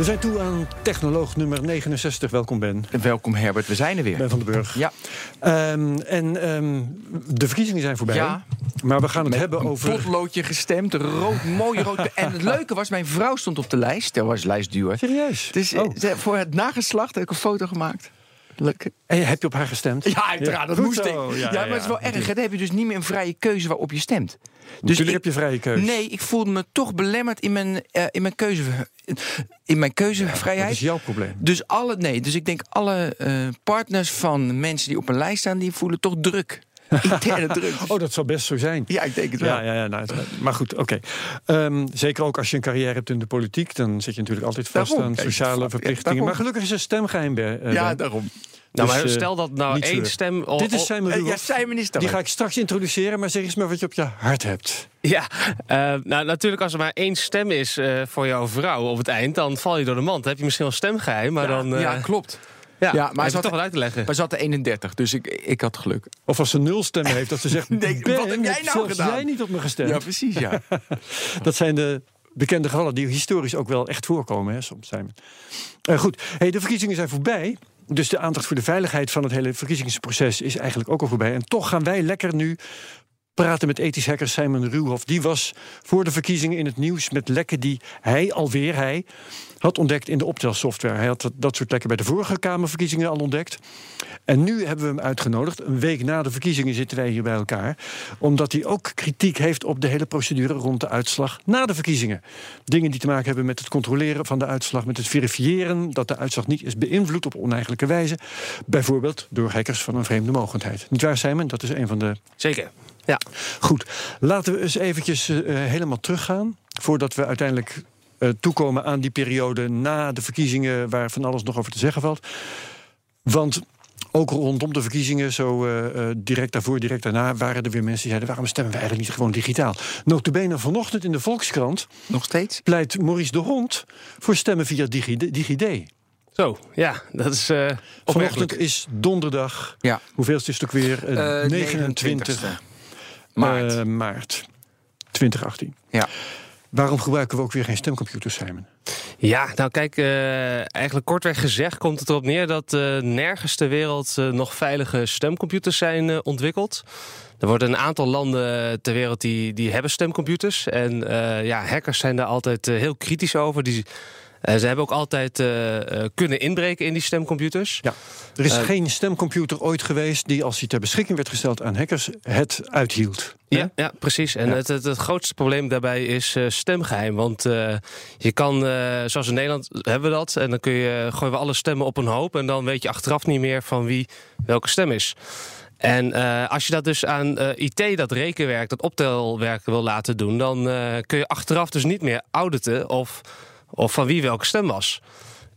We zijn toe aan technoloog nummer 69. Welkom Ben. Welkom Herbert, we zijn er weer. Ben van den Burg. Ja. Ehm, en ehm, de verkiezingen zijn voorbij. Ja. Maar we gaan het Met hebben een over... potloodje gestemd, rood, mooi rood. En het leuke was, mijn vrouw stond op de lijst. Dat was lijstduur. Serieus? Dus Oh. voor het nageslacht heb ik een foto gemaakt. Heb je op haar gestemd? Ja, uiteraard, dat moest ik. Ja, maar het is wel erg. Dan heb je dus niet meer een vrije keuze waarop je stemt. Dus Natuurlijk ik- heb je vrije keuze. Nee, ik voelde me toch belemmerd in mijn, eh, in mijn, keuze, in mijn keuzevrijheid. Dat is jouw probleem. Dus alle, nee, dus ik denk alle eh, partners van mensen die op een lijst staan, die voelen toch druk. Interne druk. Oh, dat zou best zo zijn. Ja, ik denk het wel. Ja, ja, ja nou, het- maar goed, oké. Ehm, zeker ook als je een carrière hebt in de politiek, dan zit je natuurlijk altijd vast Daarom, aan sociale ja, verplichtingen. daarom. maar gelukkig is er stemgeheim bij. eh, Ja, Ben. daarom. Nou, Dus, maar eh, stel dat nou één stem... al- Dit is Eh, ja, zijn minister. Die ga ik straks introduceren, maar zeg eens maar wat je op je hart hebt. Ja, eh, nou natuurlijk als er maar één stem is eh, voor jouw vrouw op het eind... dan val je door de mand. Dan heb je misschien wel stemgeheim, maar dan... eh, ja, klopt. Ja, Ja, maar hij zat- toch wel uit te leggen. Maar ze had er 31, dus ik, ik had geluk. Of als ze nul stemmen heeft, dat ze zegt... Nee, ben, wat heb jij nou gedaan? jij niet op me gestemd. Ja, precies, ja. Dat zijn de bekende gevallen die historisch ook wel echt voorkomen, hè, soms zijn. Eh, goed, hey, de verkiezingen zijn voorbij. Dus de aandacht voor de veiligheid van het hele verkiezingsproces is eigenlijk ook al voorbij. En toch gaan wij lekker nu praten met ethisch hacker Simon Ruhoff. Die was voor de verkiezingen in het nieuws met lekken die hij, alweer hij, had ontdekt in de optelsoftware. Hij had dat, dat soort lekken bij de vorige Kamerverkiezingen al ontdekt. En nu hebben we hem uitgenodigd. Een week na de verkiezingen zitten wij hier bij elkaar. Omdat hij ook kritiek heeft op de hele procedure rond de uitslag na de verkiezingen. Dingen die te maken hebben met het controleren van de uitslag, met het verifiëren dat de uitslag niet is beïnvloed op oneigenlijke wijze. Bijvoorbeeld door hackers van een vreemde mogendheid. Niet waar, Simon? Dat is een van de Zeker. Ja. Goed, laten we eens eventjes eh, helemaal teruggaan. Voordat we uiteindelijk eh, toekomen aan die periode na de verkiezingen... waar van alles nog over te zeggen valt. Want ook rondom de verkiezingen, zo eh, direct daarvoor, direct daarna... waren er weer mensen die zeiden... waarom stemmen we eigenlijk niet gewoon digitaal? Notabene vanochtend in de Volkskrant Nog steeds? pleit Maurice de Hond... voor stemmen via DigiD. DigiD. Zo, ja, dat is Vanochtend is donderdag, Ja. hoeveel is het ook weer? Eh, Eh, 29 29e. Maart. eh, maart 2018. Ja. Waarom gebruiken we ook weer geen stemcomputers, Simon? Ja, nou kijk, eh, eigenlijk kortweg gezegd komt het erop neer... dat eh, nergens ter wereld eh, nog veilige stemcomputers zijn eh, ontwikkeld. Er worden een aantal landen ter wereld die, die hebben stemcomputers. En eh, ja, hackers zijn daar altijd eh, heel kritisch over. Die, eh, ze hebben ook altijd eh, eh, kunnen inbreken in die stemcomputers. Ja. Er is Eh, geen stemcomputer ooit geweest die, als hij ter beschikking werd gesteld aan hackers, het uithield. Ja, ja precies. En Ja. Het, het, het grootste probleem daarbij is eh, stemgeheim. Want eh, je kan, eh, zoals in Nederland hebben we dat... en dan kun je, gooien we alle stemmen op een hoop... en dan weet je achteraf niet meer van wie welke stem is. En eh, als je dat dus aan eh, IT, dat rekenwerk, dat optelwerk wil laten doen... dan eh, kun je achteraf dus niet meer auditen of, of van wie welke stem was.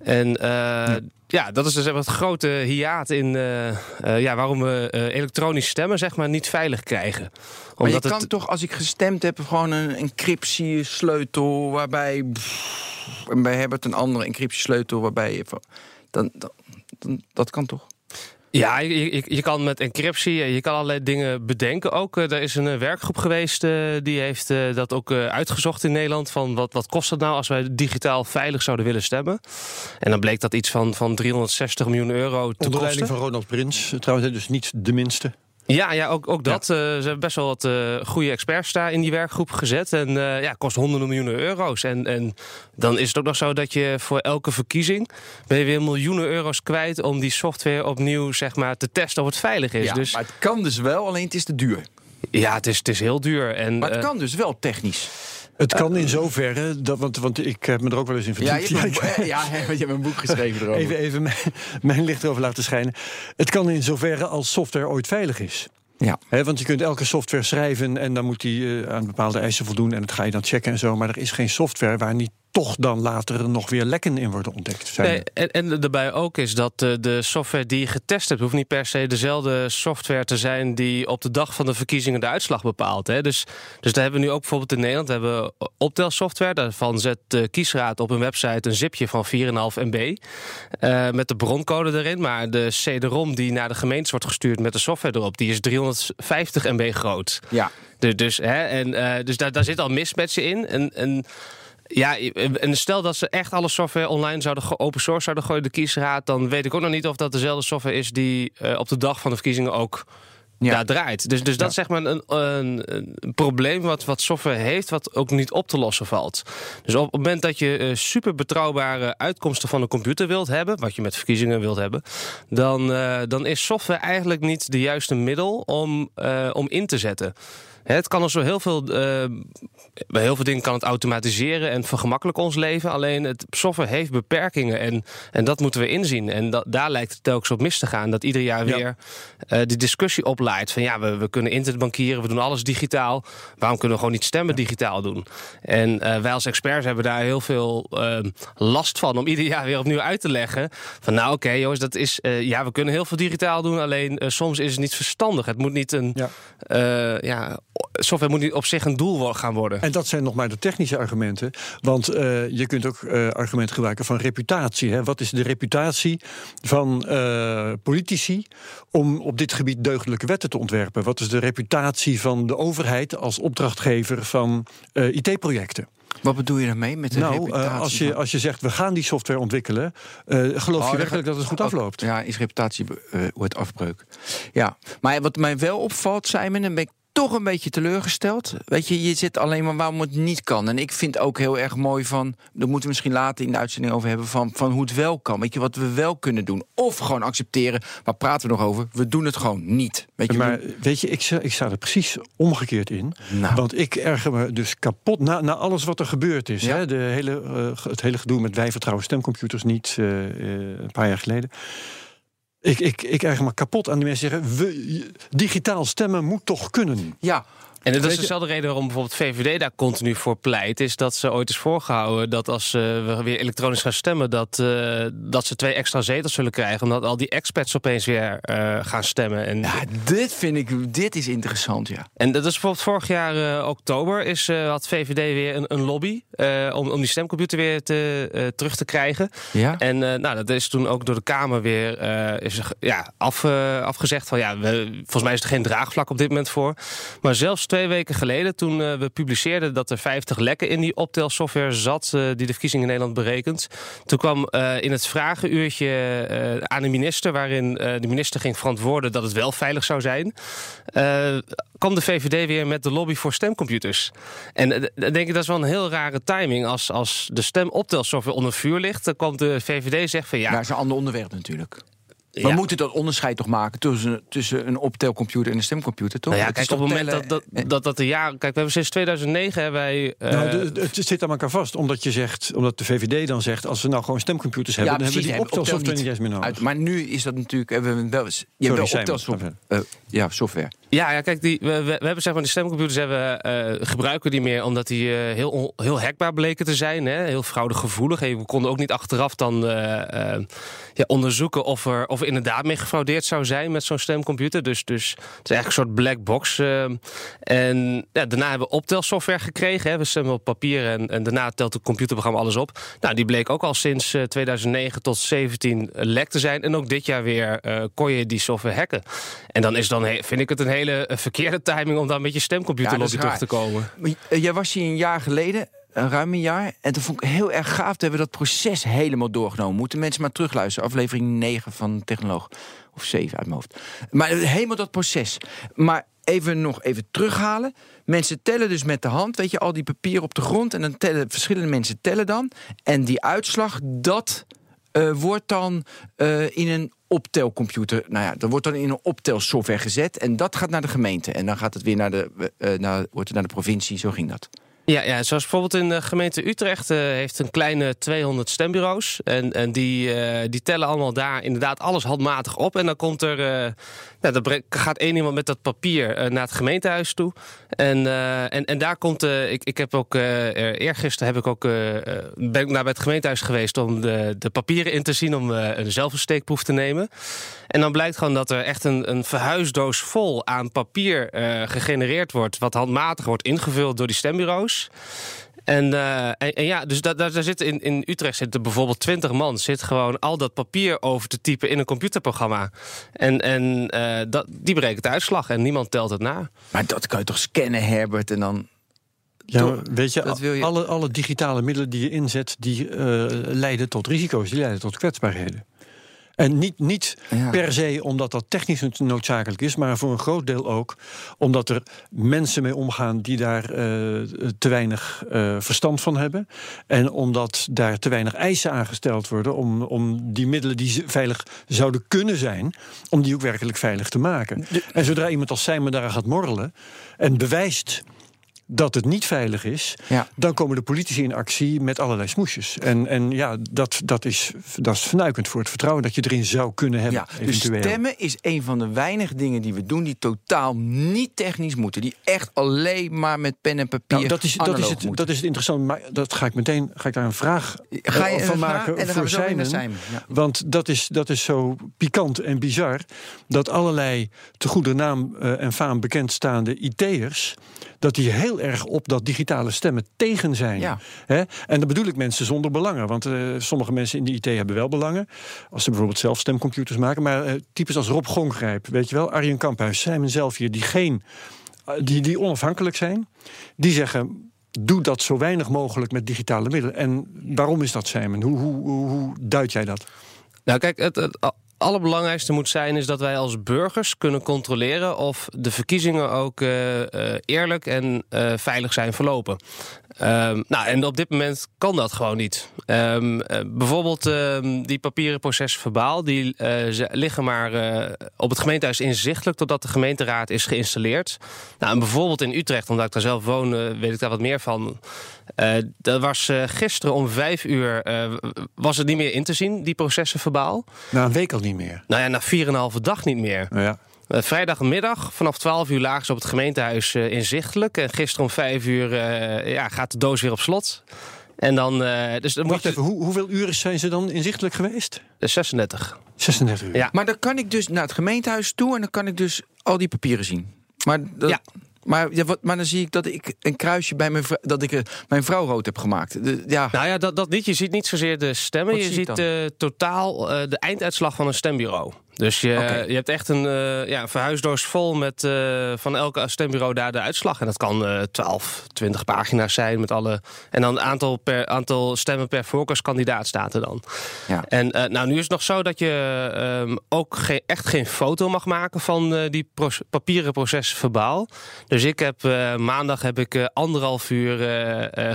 En eh, ja. dat is dus het grote hiaat in eh, eh, ja, waarom we elektronisch stemmen zeg maar, niet veilig krijgen. Maar je Omdat kan het, toch, als ik gestemd heb, gewoon een encryptiesleutel waarbij... en bij Herbert een andere encryptiesleutel waarbij je... dan, dan- dat kan toch? Ja, je, je, je kan met encryptie, eh, je kan allerlei dingen bedenken ook. Eh, Er is een eh, werkgroep geweest die heeft dat ook uitgezocht in Nederland. Van wat, wat kost dat nou als wij digitaal veilig zouden willen stemmen? En dan bleek dat iets van, van 360 miljoen euro te Onder leiding van Ronald Prins, trouwens, dus niet de minste. Ja, ja ook, ook dat. Eh, ze hebben best wel wat eh, goede experts daar in die werkgroep gezet. En eh ja, kost honderden miljoenen euro's. En, en dan is het ook nog zo dat je voor elke verkiezing... ben je weer miljoenen euro's kwijt om die software opnieuw zeg maar, te testen of het veilig is. Ja, dus maar het kan dus wel, alleen het is te duur. ja, het is, het is heel duur. En, Maar het kan dus wel technisch. Het kan in zoverre, dat, want, want ik heb me er ook wel eens in Ja, je verdiept. hebt, een, ja, je hebt een boek geschreven erover. Even, even mijn, mijn licht erover laten schijnen. Het kan in zoverre als software ooit veilig is. Ja. Want je kunt elke software schrijven en dan moet die eh, aan bepaalde eisen voldoen en dat ga je dan checken en zo. Maar er is geen software waar niet toch dan later nog weer lekken in worden ontdekt. Zijn Nee, en, en daarbij ook is dat eh, de software die je getest hebt, hoeft niet per se dezelfde software te zijn die op de dag van de verkiezingen de uitslag bepaalt. Hè. Dus, dus daar hebben we nu ook bijvoorbeeld in Nederland we hebben optelsoftware. Daarvan zet de kiesraad op een website een zipje van 4,5 MB. eh, met de broncode erin. Maar de CD-ROM die naar de gemeentes wordt gestuurd met de software erop, die is 350 MB groot. Ja. Dus, dus, hè, en, eh, dus daar, daar zit al mismatchen in. En, en, ja, en stel dat ze echt alle software online zouden open source zouden gooien, de kiesraad, dan weet ik ook nog niet of dat dezelfde software is die eh, op de dag van de verkiezingen ook Ja. daar draait. Dus, dus dat is zeg maar een, een, een probleem wat, wat software heeft, wat ook niet op te lossen valt. Dus op het moment dat je eh, super betrouwbare uitkomsten van een computer wilt hebben, wat je met verkiezingen wilt hebben, dan, eh, dan is software eigenlijk niet de juiste middel om, eh, om in te zetten. Het kan ons zo heel veel, eh, bij heel veel dingen kan het automatiseren en vergemakkelijken ons leven. Alleen het software heeft beperkingen en, en dat moeten we inzien. En daar lijkt het telkens op mis te gaan. Dat ieder jaar Ja. weer eh, die discussie opleidt. Van ja, we, we kunnen internetbankieren, we doen alles digitaal. Waarom kunnen we gewoon niet stemmen digitaal doen? En eh, wij als experts hebben daar heel veel eh, last van om ieder jaar weer opnieuw uit te leggen. Van nou oké jongens, dat is, ja, we kunnen heel veel digitaal doen. Alleen soms is het niet verstandig. Het moet niet een, Ja. ja, software moet niet op zich een doel gaan worden. En dat zijn nog maar de technische argumenten. Want eh, je kunt ook eh argumenten gebruiken van reputatie. Hè? Wat is de reputatie van eh, politici om op dit gebied deugdelijke wetten te ontwerpen? Wat is de reputatie van de overheid als opdrachtgever van eh, IT-projecten? Wat bedoel je daarmee met de Nou, reputatie? als, je, als je zegt we gaan die software ontwikkelen, eh, geloof Oh, je dan werkelijk dat het goed ook- afloopt? Ja, is reputatie eh, wordt afbreuk. Ja, maar wat mij wel opvalt, Simon, dan ben ik toch een beetje teleurgesteld. Weet je, je zit alleen maar waarom het niet kan. En ik vind ook heel erg mooi van, daar moeten we misschien later in de uitzending over hebben, van, van hoe het wel kan. Weet je, wat we wel kunnen doen. Of gewoon accepteren, waar praten we nog over? We doen het gewoon niet. Weet je, Maar we- weet je, ik sta, ik sta er precies omgekeerd in. Nou. Want ik erger me dus kapot na, na alles wat er gebeurd is. Ja. Hè? De hele, eh, het hele gedoe met wij vertrouwen stemcomputers niet eh, eh, een paar jaar geleden. Ik, ik, ik erger me kapot aan die mensen zeggen... We, digitaal stemmen moet toch kunnen? ja, En dat is dezelfde reden waarom bijvoorbeeld VVD daar continu voor pleit. Is dat ze ooit is voorgehouden dat als eh, we weer elektronisch gaan stemmen, dat, eh, dat ze twee extra zetels zullen krijgen. Omdat al die expats opeens weer eh, gaan stemmen. En, ja, dit vind ik, dit is interessant, ja. en dat is bijvoorbeeld vorig jaar oktober is, had VVD weer een, een lobby om, om die stemcomputer weer te, terug te krijgen. Ja? En nou, dat is toen ook door de Kamer weer is ja, af, afgezegd van ja, we, volgens mij is er geen draagvlak op dit moment voor. Maar zelfs twee weken geleden, toen eh, we publiceerden dat er 50 lekken in die optelsoftware zat, eh, die de verkiezingen in Nederland berekent. Toen kwam eh, in het vragenuurtje aan de minister, waarin de minister ging verantwoorden dat het wel veilig zou zijn. kwam de VVD weer met de lobby voor stemcomputers. En denk ik dat is wel een heel rare timing. Als, als de stemoptelsoftware onder vuur ligt, dan komt de VVD zegt van. Ja, dat is een ander onderwerp natuurlijk. We ja, moeten dat onderscheid toch maken tussen, tussen een optelcomputer en een stemcomputer, toch? nou ja, Het is kijk, op het moment dat dat, dat, dat de jaren. Kijk, we hebben sinds 2009 hebben wij. eh, nou, de- de- het zit aan elkaar vast. Omdat je zegt, omdat de VVD dan zegt... als we nou gewoon stemcomputers hebben... dan hebben we die optelsoftware niet eens meer nodig. Uit, maar nu is dat natuurlijk... Hebben we wel, je hebt wel optelsoftware. Eh, ja, software. Ja, ja kijk, die, we, we, we hebben zeg maar die stemcomputers hebben, eh, gebruiken die meer omdat die eh, heel, on- heel hackbaar bleken te zijn. Hè? Heel fraudegevoelig. En we konden ook niet achteraf dan eh, eh, ja, onderzoeken of er, of er inderdaad mee gefraudeerd zou zijn met zo'n stemcomputer. Dus, dus het is eigenlijk een soort black box. eh. en ja, daarna hebben we optelsoftware gekregen. Hè? We stemmen op papier en, en daarna telt het computerprogramma alles op. Nou, die bleek ook al sinds eh, 2009 tot 2017 lek te zijn. En ook dit jaar weer eh, kon je die software hacken. En dan is dan, vind ik het een hele eh, verkeerde timing om dan met je stemcomputer Ja, terug te komen. Eh, jij was hier een jaar geleden, een ruim een jaar. En toen vond ik heel erg gaaf. Toen hebben we dat proces helemaal doorgenomen. Moeten mensen maar terugluisteren. Aflevering 9 van Technoloog. Of 7 uit mijn hoofd. Maar helemaal dat proces. Maar even nog even terughalen. Mensen tellen dus met de hand. Weet je, al die papieren op de grond. En dan tellen verschillende mensen tellen dan. En die uitslag, dat eh, wordt dan eh, in een optelcomputer. Nou ja, dat wordt dan in een optelsoftware gezet. En dat gaat naar de gemeente. En dan gaat het weer naar de, eh, naar, wordt het naar de provincie. Zo ging dat. Ja, ja, zoals bijvoorbeeld in de gemeente Utrecht uh, heeft een kleine 200 stembureaus. En, en die, uh, die tellen allemaal daar inderdaad alles handmatig op. En dan komt er. Uh, dan gaat één iemand met dat papier naar het gemeentehuis toe. En, en, en daar komt. ik, ik heb ook. eergisteren heb ik ook, ben ik naar bij het gemeentehuis geweest om de, de papieren in te zien. Om een zelf een steekproef te nemen. En dan blijkt gewoon dat er echt een, een verhuisdoos vol aan papier gegenereerd wordt. Wat handmatig wordt ingevuld door die stembureaus. En, uh, en, en, ja, dus daar, daar zit in, in Utrecht zitten bijvoorbeeld 20 man. Zit gewoon al dat papier over te typen in een computerprogramma. En, en uh, dat, die berekent de uitslag en niemand telt het na. Maar dat kan je toch scannen, Herbert, en dan. Ja, weet je, je, Alle, alle digitale middelen die je inzet, die uh, leiden tot risico's, die leiden tot kwetsbaarheden. En niet, niet per se omdat dat technisch noodzakelijk is, maar voor een groot deel ook omdat er mensen mee omgaan die daar uh, te weinig uh, verstand van hebben. En omdat daar te weinig eisen aangesteld worden om, om die middelen die veilig zouden kunnen zijn, om die ook werkelijk veilig te maken. En zodra iemand als Simon daar gaat morrelen en bewijst dat het niet veilig is, ja. dan komen de politici in actie met allerlei smoesjes. En, en ja, dat, dat, is, dat is vernuikend voor het vertrouwen dat je erin zou kunnen hebben. Ja, dus stemmen is een van de weinige dingen die we doen die totaal niet technisch moeten. Die echt alleen maar met pen en papier. Nou, dat, is, dat, is het, dat is het interessante. Maar dat ga ik meteen ga ik daar een vraag ga je van maken en voor. Simon ja. Want dat is, dat is zo pikant en bizar dat allerlei te goede naam uh, en faam bekendstaande IT'ers dat die heel erg op dat digitale stemmen tegen zijn. Ja. En dan bedoel ik mensen zonder belangen. Want uh, sommige mensen in de IT hebben wel belangen. Als ze bijvoorbeeld zelf stemcomputers maken. Maar uh, types als Rob Gongrijp, weet je wel, Arjen Kamphuis, Simon zelf hier, die, geen, uh, die, die onafhankelijk zijn, die zeggen. Doe dat zo weinig mogelijk met digitale middelen. En waarom is dat, Simon? Hoe, hoe, hoe, hoe duid jij dat? Nou, kijk, het, het, allerbelangrijkste moet zijn is dat wij als burgers kunnen controleren of de verkiezingen ook uh, uh, eerlijk en uh, veilig zijn verlopen. Um, nou, en op dit moment kan dat gewoon niet. Um, bijvoorbeeld um, die papieren processen verbaal, die liggen maar op het gemeentehuis inzichtelijk totdat de gemeenteraad is geïnstalleerd. Nou, en bijvoorbeeld in Utrecht, omdat ik daar zelf woon, weet ik daar wat meer van. Uh, dat was uh, gisteren om vijf uur uh, was het niet meer in te zien, die processen verbaal. Na een week al niet meer? Nou ja, na vier en een halve dag niet meer. Ja. Uh, vrijdagmiddag vanaf 12 uur lagen ze op het gemeentehuis uh, inzichtelijk. En gisteren om 5 uur uh, ja, gaat de doos weer op slot. En dan, dus dan Wacht moet je... even, hoe, hoeveel uren zijn ze dan inzichtelijk geweest? 36. 36 uur. Ja. Maar dan kan ik dus naar het gemeentehuis toe en dan kan ik dus al die papieren zien. Maar dat... Ja. Maar, ja, wat, maar dan zie ik dat ik een kruisje bij mijn, dat ik uh, mijn vrouw rood heb gemaakt. De, ja. Nou ja, dat, dat niet. Je ziet niet zozeer de stemmen. Wat je ziet uh, totaal uh, de einduitslag van een stembureau. Dus je, okay. je hebt echt een uh, ja, verhuisdoos vol met uh, van elke stembureau daar de uitslag. En dat kan uh, 12, 20 pagina's zijn met alle. En dan aantal, per, aantal stemmen per voorkeurskandidaat staat er dan. Ja. En nou, nu is het nog zo dat je um, ook geen, echt geen foto mag maken van die pro papieren proces verbaal. Dus ik heb maandag heb ik anderhalf uur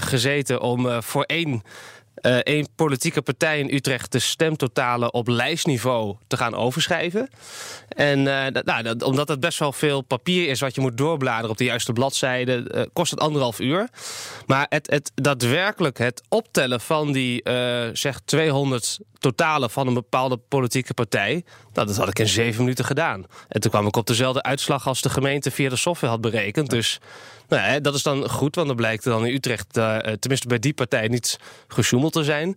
gezeten om voor één uh, een politieke partij in Utrecht de stemtotalen op lijstniveau te gaan overschrijven. En dat, nou, dat, omdat het best wel veel papier is wat je moet doorbladeren op de juiste bladzijde, uh, kost het anderhalf uur. Maar het, het daadwerkelijk het optellen van die zeg 200 totalen van een bepaalde politieke partij, nou, dat had ik in zeven minuten gedaan. En toen kwam ik op dezelfde uitslag als de gemeente via de software had berekend. Dus nou, dat is dan goed, want dan blijkt dan in Utrecht, uh, tenminste bij die partij, niet gesjoemeld te zijn.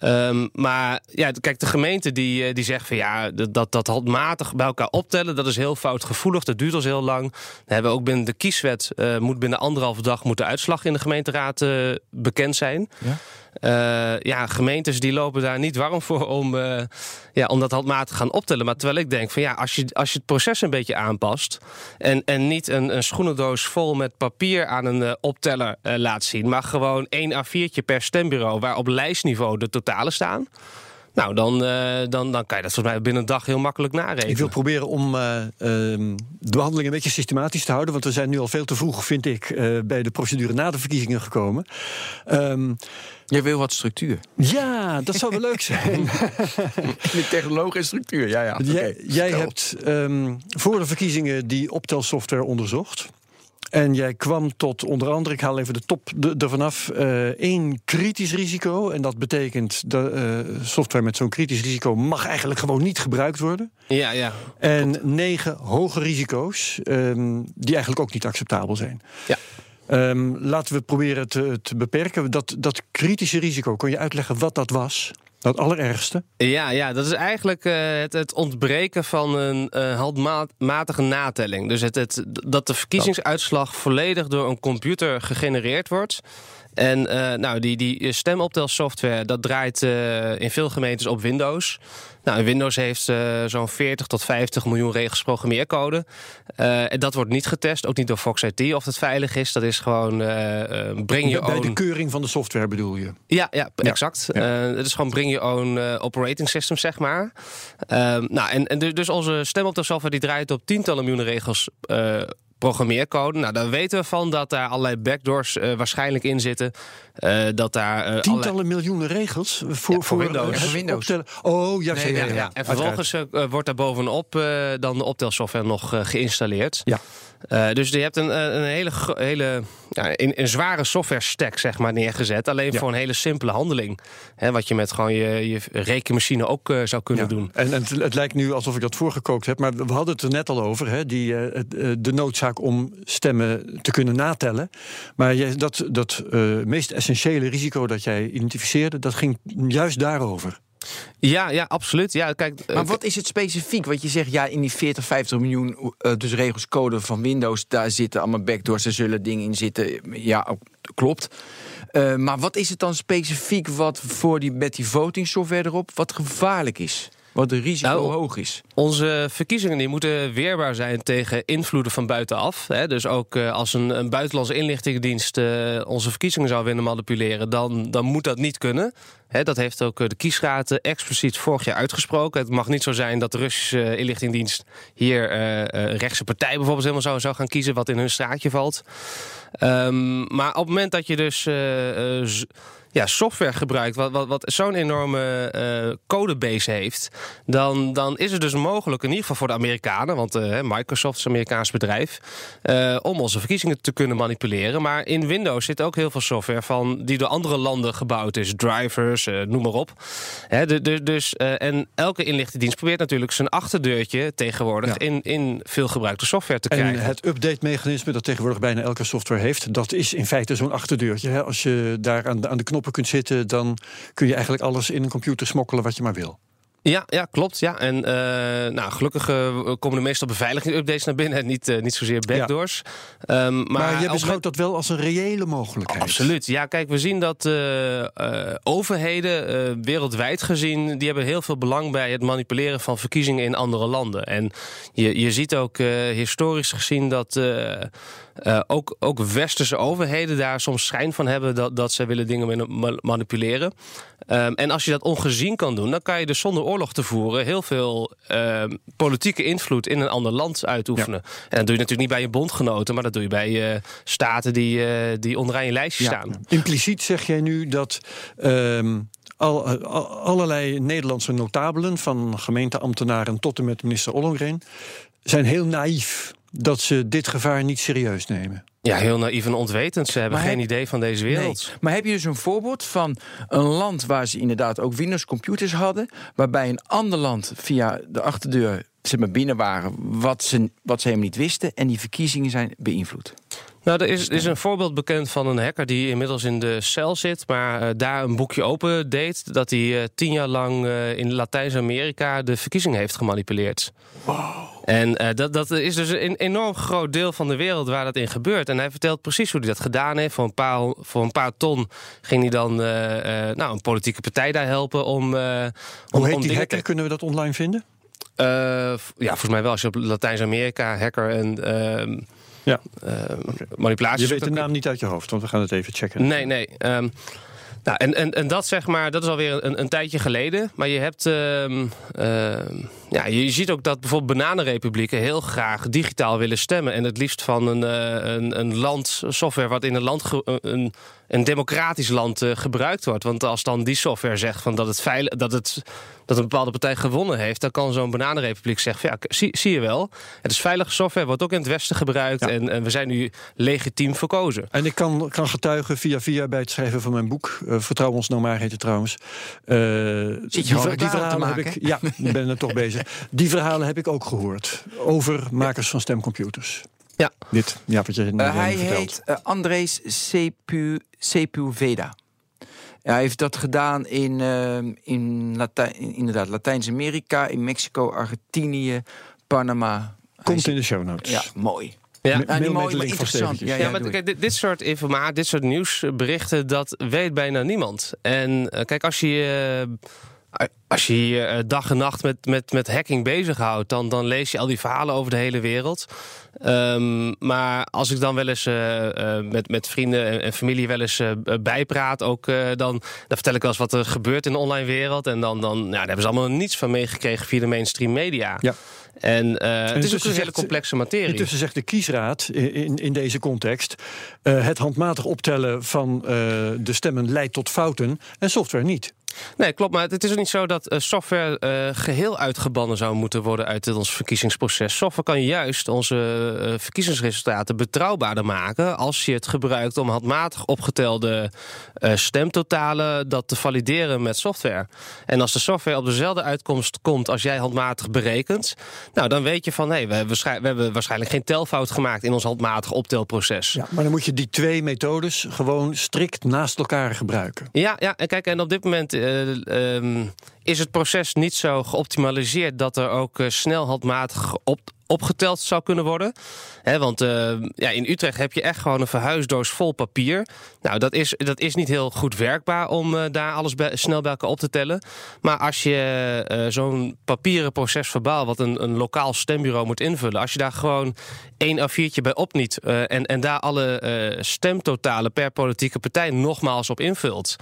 Um, maar ja, kijk, de gemeente die, die zegt van ja, dat, dat handmatig bij elkaar optellen, dat is heel foutgevoelig, dat duurt al heel lang. We hebben ook binnen de kieswet, moet binnen anderhalve dag moet de uitslag in de gemeenteraad uh, bekend zijn. Ja? Uh, ja, gemeentes die lopen daar niet warm voor om, uh, ja, om dat handmatig te gaan optellen. Maar terwijl ik denk van ja, als je, als je het proces een beetje aanpast en, en niet een, een schoenendoos vol met papier aan een uh, opteller laat zien, maar gewoon één A4'tje per stembureau waar op lijstniveau de totalen staan. Nou, dan, uh, dan, dan kan je dat volgens mij binnen een dag heel makkelijk narekenen. Ik wil proberen om uh, uh, de behandeling een beetje systematisch te houden. Want we zijn nu al veel te vroeg, vind ik, bij de procedure na de verkiezingen gekomen. Um, Jij wil wat structuur. Ja, dat zou wel leuk zijn. de technologie en structuur, ja, ja. Jij, jij hebt um, voor de verkiezingen die optelsoftware onderzocht. En jij kwam tot onder andere, ik haal even de top ervan af, eh, één kritisch risico. En dat betekent dat eh, software met zo'n kritisch risico mag eigenlijk gewoon niet gebruikt worden. Ja, ja. En negen hoge risico's, ehm, die eigenlijk ook niet acceptabel zijn. Ja. Ehm, laten we proberen te, te beperken. Dat, dat kritische risico, kun je uitleggen wat dat was? Dat allerergste? Ja, ja, dat is eigenlijk eh, het, het ontbreken van een eh, handmatige natelling. Dus het, het, dat de verkiezingsuitslag volledig door een computer gegenereerd wordt. En eh, nou, die, die stemoptelsoftware, dat draait in veel gemeentes op Windows. Nou, Windows heeft eh, zo'n 40 tot 50 miljoen regels programmeercode. Eh, en dat wordt niet getest, ook niet door Fox IT of het veilig is. Dat is gewoon breng je Bij de own- keuring van de software bedoel je? ja, ja, exact. Eh, het is gewoon bring your own operating system, zeg maar. Ehm, nou, en, en dus- dus onze stemoptelsoftware die draait op tientallen miljoenen regels programmeercode. Nou, daar weten we van dat daar allerlei backdoors eh, waarschijnlijk in zitten. Eh, dat daar eh, allerlei- Tientallen miljoenen regels voor, Ja, voor voor Windows. Oh, ja, Nee, ja, nee, ja, ja. En vervolgens wordt daar bovenop eh, dan de optelsoftware nog geïnstalleerd. Ja. Eh, dus je hebt een, eh, een hele, hele ja, een, een zware software stack zeg maar, neergezet. Alleen Ja. voor een hele simpele handeling. Hè, wat je met gewoon je, je rekenmachine ook eh, zou kunnen Ja. doen. En, en het, het lijkt nu alsof ik dat voorgekookt heb, maar we hadden het er net al over, hè, die, de noodzaak om stemmen te kunnen natellen. Maar jij, dat, dat meest essentiële risico dat jij identificeerde, dat ging juist daarover. Ja, ja, absoluut. Ja, kijk, eh, Maar wat is het specifiek? Want je zegt, ja, in die 40, 50 miljoen eh, dus regels code van Windows... daar zitten allemaal backdoors, er zullen dingen in zitten. Ja, ook- klopt. Eh, maar wat is het dan specifiek wat voor die, met die voting software erop... wat gevaarlijk is? Wat de risico Nou, hoog is? Onze verkiezingen die moeten weerbaar zijn tegen invloeden van buitenaf. Hè. Dus ook eh, als een, een buitenlandse inlichtingendienst eh, onze verkiezingen zou willen manipuleren, dan, dan moet dat niet kunnen. Hè, dat heeft ook eh, de kiesraad expliciet vorig jaar uitgesproken. Het mag niet zo zijn dat de Russische inlichtingendienst hier een rechtse partij bijvoorbeeld helemaal zou, zou gaan kiezen, wat in hun straatje valt. Ehm, maar op het moment dat je dus ja, software gebruikt, wat, wat, wat zo'n enorme eh, codebase heeft, dan, dan is het dus mogelijk, in ieder geval voor de Amerikanen, want eh, Microsoft is een Amerikaans bedrijf, eh, om onze verkiezingen te kunnen manipuleren. Maar in Windows zit ook heel veel software van die door andere landen gebouwd is, drivers, noem maar op. Hè, dus, eh, en elke inlichtingendienst probeert natuurlijk zijn achterdeurtje tegenwoordig Ja. in, in veel gebruikte software te krijgen. En het update-mechanisme dat tegenwoordig bijna elke software heeft, dat is in feite zo'n achterdeurtje. Hè. Als je daar aan de, aan de knoppen kunt zitten, dan kun je eigenlijk alles in een computer smokkelen wat je maar wil. Ja, ja, klopt. Ja. En eh, nou, gelukkig eh, komen de meeste beveiligingsupdates naar binnen en niet, eh, niet zozeer backdoors. Ehm, maar Maar, je op- beschouwt dat wel als een reële mogelijkheid. Absoluut. Ja, kijk, we zien dat overheden wereldwijd gezien... die hebben heel veel belang bij het manipuleren van verkiezingen in andere landen. En je, je ziet ook historisch gezien dat... eh, ook, ook westerse overheden daar soms schijn van hebben dat, dat ze willen dingen manipuleren. Ehm, en als je dat ongezien kan doen, dan kan je dus zonder oorlog te voeren heel veel ehm, politieke invloed in een ander land uitoefenen. En dat doe je natuurlijk niet bij je bondgenoten, maar dat doe je bij eh, staten die, eh, die onderaan je lijstje staan. Impliciet zeg jij nu dat ehm, al, al- allerlei Nederlandse notabelen, van gemeenteambtenaren tot en met minister Ollongren, zijn heel naïef dat ze dit gevaar niet serieus nemen. Ja, heel naïef en ontwetend. Ze hebben Maar geen heb- idee van deze wereld. Nee. Maar heb je dus een voorbeeld van een land waar ze inderdaad ook Windows computers hadden, waarbij een ander land via de achterdeur zeg maar, binnen waren wat ze, wat ze helemaal niet wisten en die verkiezingen zijn beïnvloed? Nou, er is, is een voorbeeld bekend van een hacker die inmiddels in de cel zit, maar eh, daar een boekje open deed. Dat hij eh, tien jaar lang eh, in Latijns-Amerika de verkiezingen heeft gemanipuleerd. En eh, dat, dat is dus een enorm groot deel van de wereld waar dat in gebeurt. En hij vertelt precies hoe hij dat gedaan heeft. Voor een paar, voor een paar ton ging hij dan nou, een politieke partij daar helpen om. eh, om Hoe heet om die hacker? te- Kunnen we dat online vinden? Ja, volgens mij wel. Als je op Latijns-Amerika hacker en ehm, Ja. eh, manipulatie. Je weet de naam niet uit je hoofd, want we gaan het even checken. Nee, nee. ehm, nou, en, en, en dat zeg maar, dat is alweer een, een tijdje geleden. Maar je hebt, ehm, ehm, ja, je ziet ook dat bijvoorbeeld bananenrepublieken heel graag digitaal willen stemmen. En het liefst van een, eh, een, een land, software wat in een land, ge- een, een democratisch land eh, gebruikt wordt. Want als dan die software zegt van dat, het veilig, dat, het, dat een bepaalde partij gewonnen heeft, dan kan zo'n bananenrepubliek zeggen: van, ja, zie, zie je wel, het is veilige software, wordt ook in het Westen gebruikt. Ja. En, en we zijn nu legitiem verkozen. En ik kan, kan getuigen via via bij het schrijven van mijn boek. eh Vertrouw ons nou maar heet het trouwens. Eh, ver- reclame die verhalen heb maken, ik. Ja, ik ben er toch bezig. Die verhalen heb ik ook gehoord. Over makers van stemcomputers. Ja. Dit, ja, wat je net Eh, hij vertelt. heet eh, Andres Sepu. Ja, hij heeft dat gedaan in, eh, in, Latijn, in- inderdaad, Latijns-Amerika, in Mexico, Argentinië, Panama. Komt is- in de show notes. Ja, mooi. Ja. Nou, niet met mooi, maar interessant. Ja, Ja, maar kijk, dit, dit soort informatie, dit soort nieuwsberichten, dat weet bijna niemand. En kijk, als je als je je eh, dag en nacht met, met, met hacking bezighoudt, dan, dan lees je al die verhalen over de hele wereld. Ehm, maar als ik dan wel eens eh, eh, met, met vrienden en, en familie wel eens bijpraat, ook, dan, dan vertel ik wel eens wat er gebeurt in de online wereld. En dan, dan ja, daar hebben ze allemaal niets van meegekregen via de mainstream media. Ja. En eh, het is ook een hele complexe materie. Intussen zegt de kiesraad in, in, deze context... het handmatig optellen van de stemmen leidt tot fouten en software niet. Nee, klopt. Maar het is ook niet zo dat eh, software eh, geheel uitgebannen zou moeten worden uit ons verkiezingsproces. Software kan juist onze eh, verkiezingsresultaten betrouwbaarder maken als je het gebruikt om handmatig opgetelde stemtotalen dat te valideren met software. En als de software op dezelfde uitkomst komt als jij handmatig berekent, nou dan weet je van hé, we, hebben we hebben waarschijnlijk geen telfout gemaakt in ons handmatig optelproces. Ja, maar dan moet je die twee methodes gewoon strikt naast elkaar gebruiken. Ja, ja, en kijk, en op dit moment eh, ehm, is het proces niet zo geoptimaliseerd dat er ook eh, snel handmatig op, opgeteld zou kunnen worden. Want eh, ja, in Utrecht heb je echt gewoon een verhuisdoos vol papier. Nou, dat is, dat is niet heel goed werkbaar om eh, daar alles snel bij elkaar op te tellen. Maar als je eh, zo'n papieren proces verbaal, wat een, een lokaal stembureau moet invullen, als je daar gewoon één A4'tje bij opniet en, en daar alle stemtotalen per politieke partij nogmaals op invult,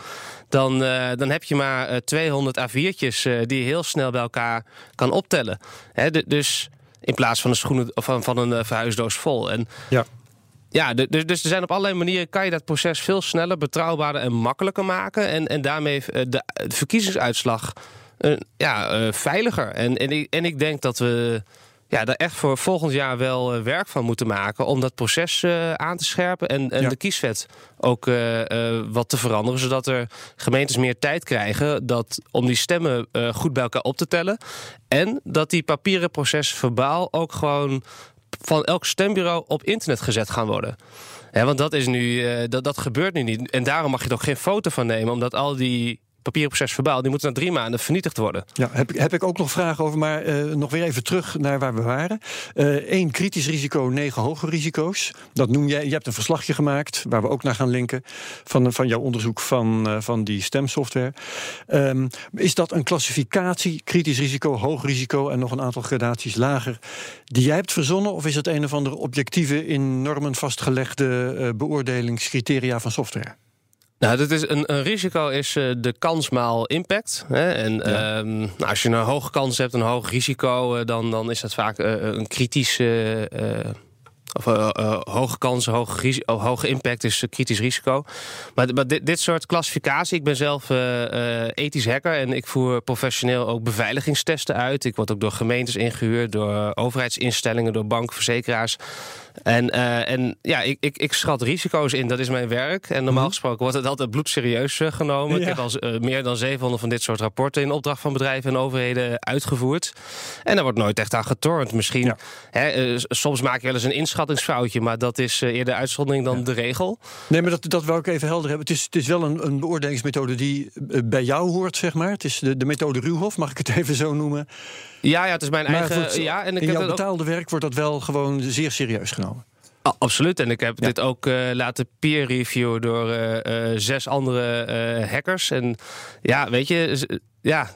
dan, dan heb je maar eh, 200 A4'tjes eh, die heel snel bij elkaar kan optellen. Dus in plaats van een, schoenen, of van, van een eh, verhuisdoos vol. En Ja. ja, dus, dus er zijn op allerlei manieren kan je dat proces veel sneller, betrouwbaarder en makkelijker maken. En, en daarmee eh, de, verkiezingsuitslag eh, ja, veiliger. En, en, ik, en ik denk dat we ja, daar echt voor volgend jaar wel eh, werk van moeten maken om dat proces eh, aan te scherpen en, en Ja. de kieswet ook eh, wat te veranderen, zodat er gemeentes meer tijd krijgen dat, om die stemmen goed bij elkaar op te tellen. En dat die papieren processen verbaal ook gewoon van elk stembureau op internet gezet gaan worden. Ja, want dat, is nu, dat, dat gebeurt nu niet. En daarom mag je er ook geen foto van nemen, omdat al die papieren proces verbaal, die moeten na drie maanden vernietigd worden. Ja, heb, ik- heb ik ook nog vragen over, maar eh, nog weer even terug naar waar we waren. Eén kritisch risico, negen hoge risico's. Dat noem jij. Je hebt een verslagje gemaakt, waar we ook naar gaan linken, van, van jouw onderzoek van, eh, van die stemsoftware. Ehm, is dat een klassificatie, kritisch risico, hoog risico en nog een aantal gradaties lager, die jij hebt verzonnen? Of is het een of andere objectieve, in normen vastgelegde eh, beoordelingscriteria van software? Nou, dat is een, een risico is eh, de kans maal impact. Hè? En ehm, nou, als je een hoge kans hebt, een hoog risico, eh, dan, dan is dat vaak eh, een kritische. of hoge kans, hoge, risi- oh, hoge impact is kritisch risico. Maar, maar dit, dit soort klassificatie, ik ben zelf ethisch hacker en ik voer professioneel ook beveiligingstesten uit. Ik word ook door gemeentes ingehuurd, door overheidsinstellingen, door banken, verzekeraars. En, eh, en ja, ik, ik, ik schat risico's in, dat is mijn werk. En normaal gesproken wordt het altijd bloedserieus eh, genomen. Ik heb al eh, meer dan 700 van dit soort rapporten in opdracht van bedrijven en overheden uitgevoerd. En daar wordt nooit echt aan getornd. Misschien, Ja. hè, soms maak je wel eens een inschattingsfoutje, maar dat is eerder uitzondering dan de regel. Nee, maar dat, dat wil ik even helder hebben. Het is, het is wel een, een beoordelingsmethode die bij jou hoort, zeg maar. Het is de, de methode Ruwhof, mag ik het even zo noemen. Ja, ja, het is mijn Maar eigen. goed, ja, en ik in heb jouw dat ook betaalde werk wordt dat wel gewoon zeer serieus genomen. Absoluut. En ik heb dit ook eh, laten peer reviewen door eh, eh, zes andere hackers. En ja, weet je, ja.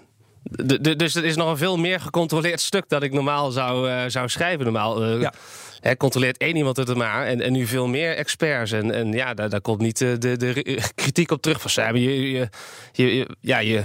Dus het is nog een veel meer gecontroleerd stuk dat ik normaal zou, zou schrijven. Normaal Ja. hè, controleert één iemand het er maar. En, en nu veel meer experts. En, en ja, daar, daar komt niet de, de kritiek op terug van Simon. Je, je, je- ja, je,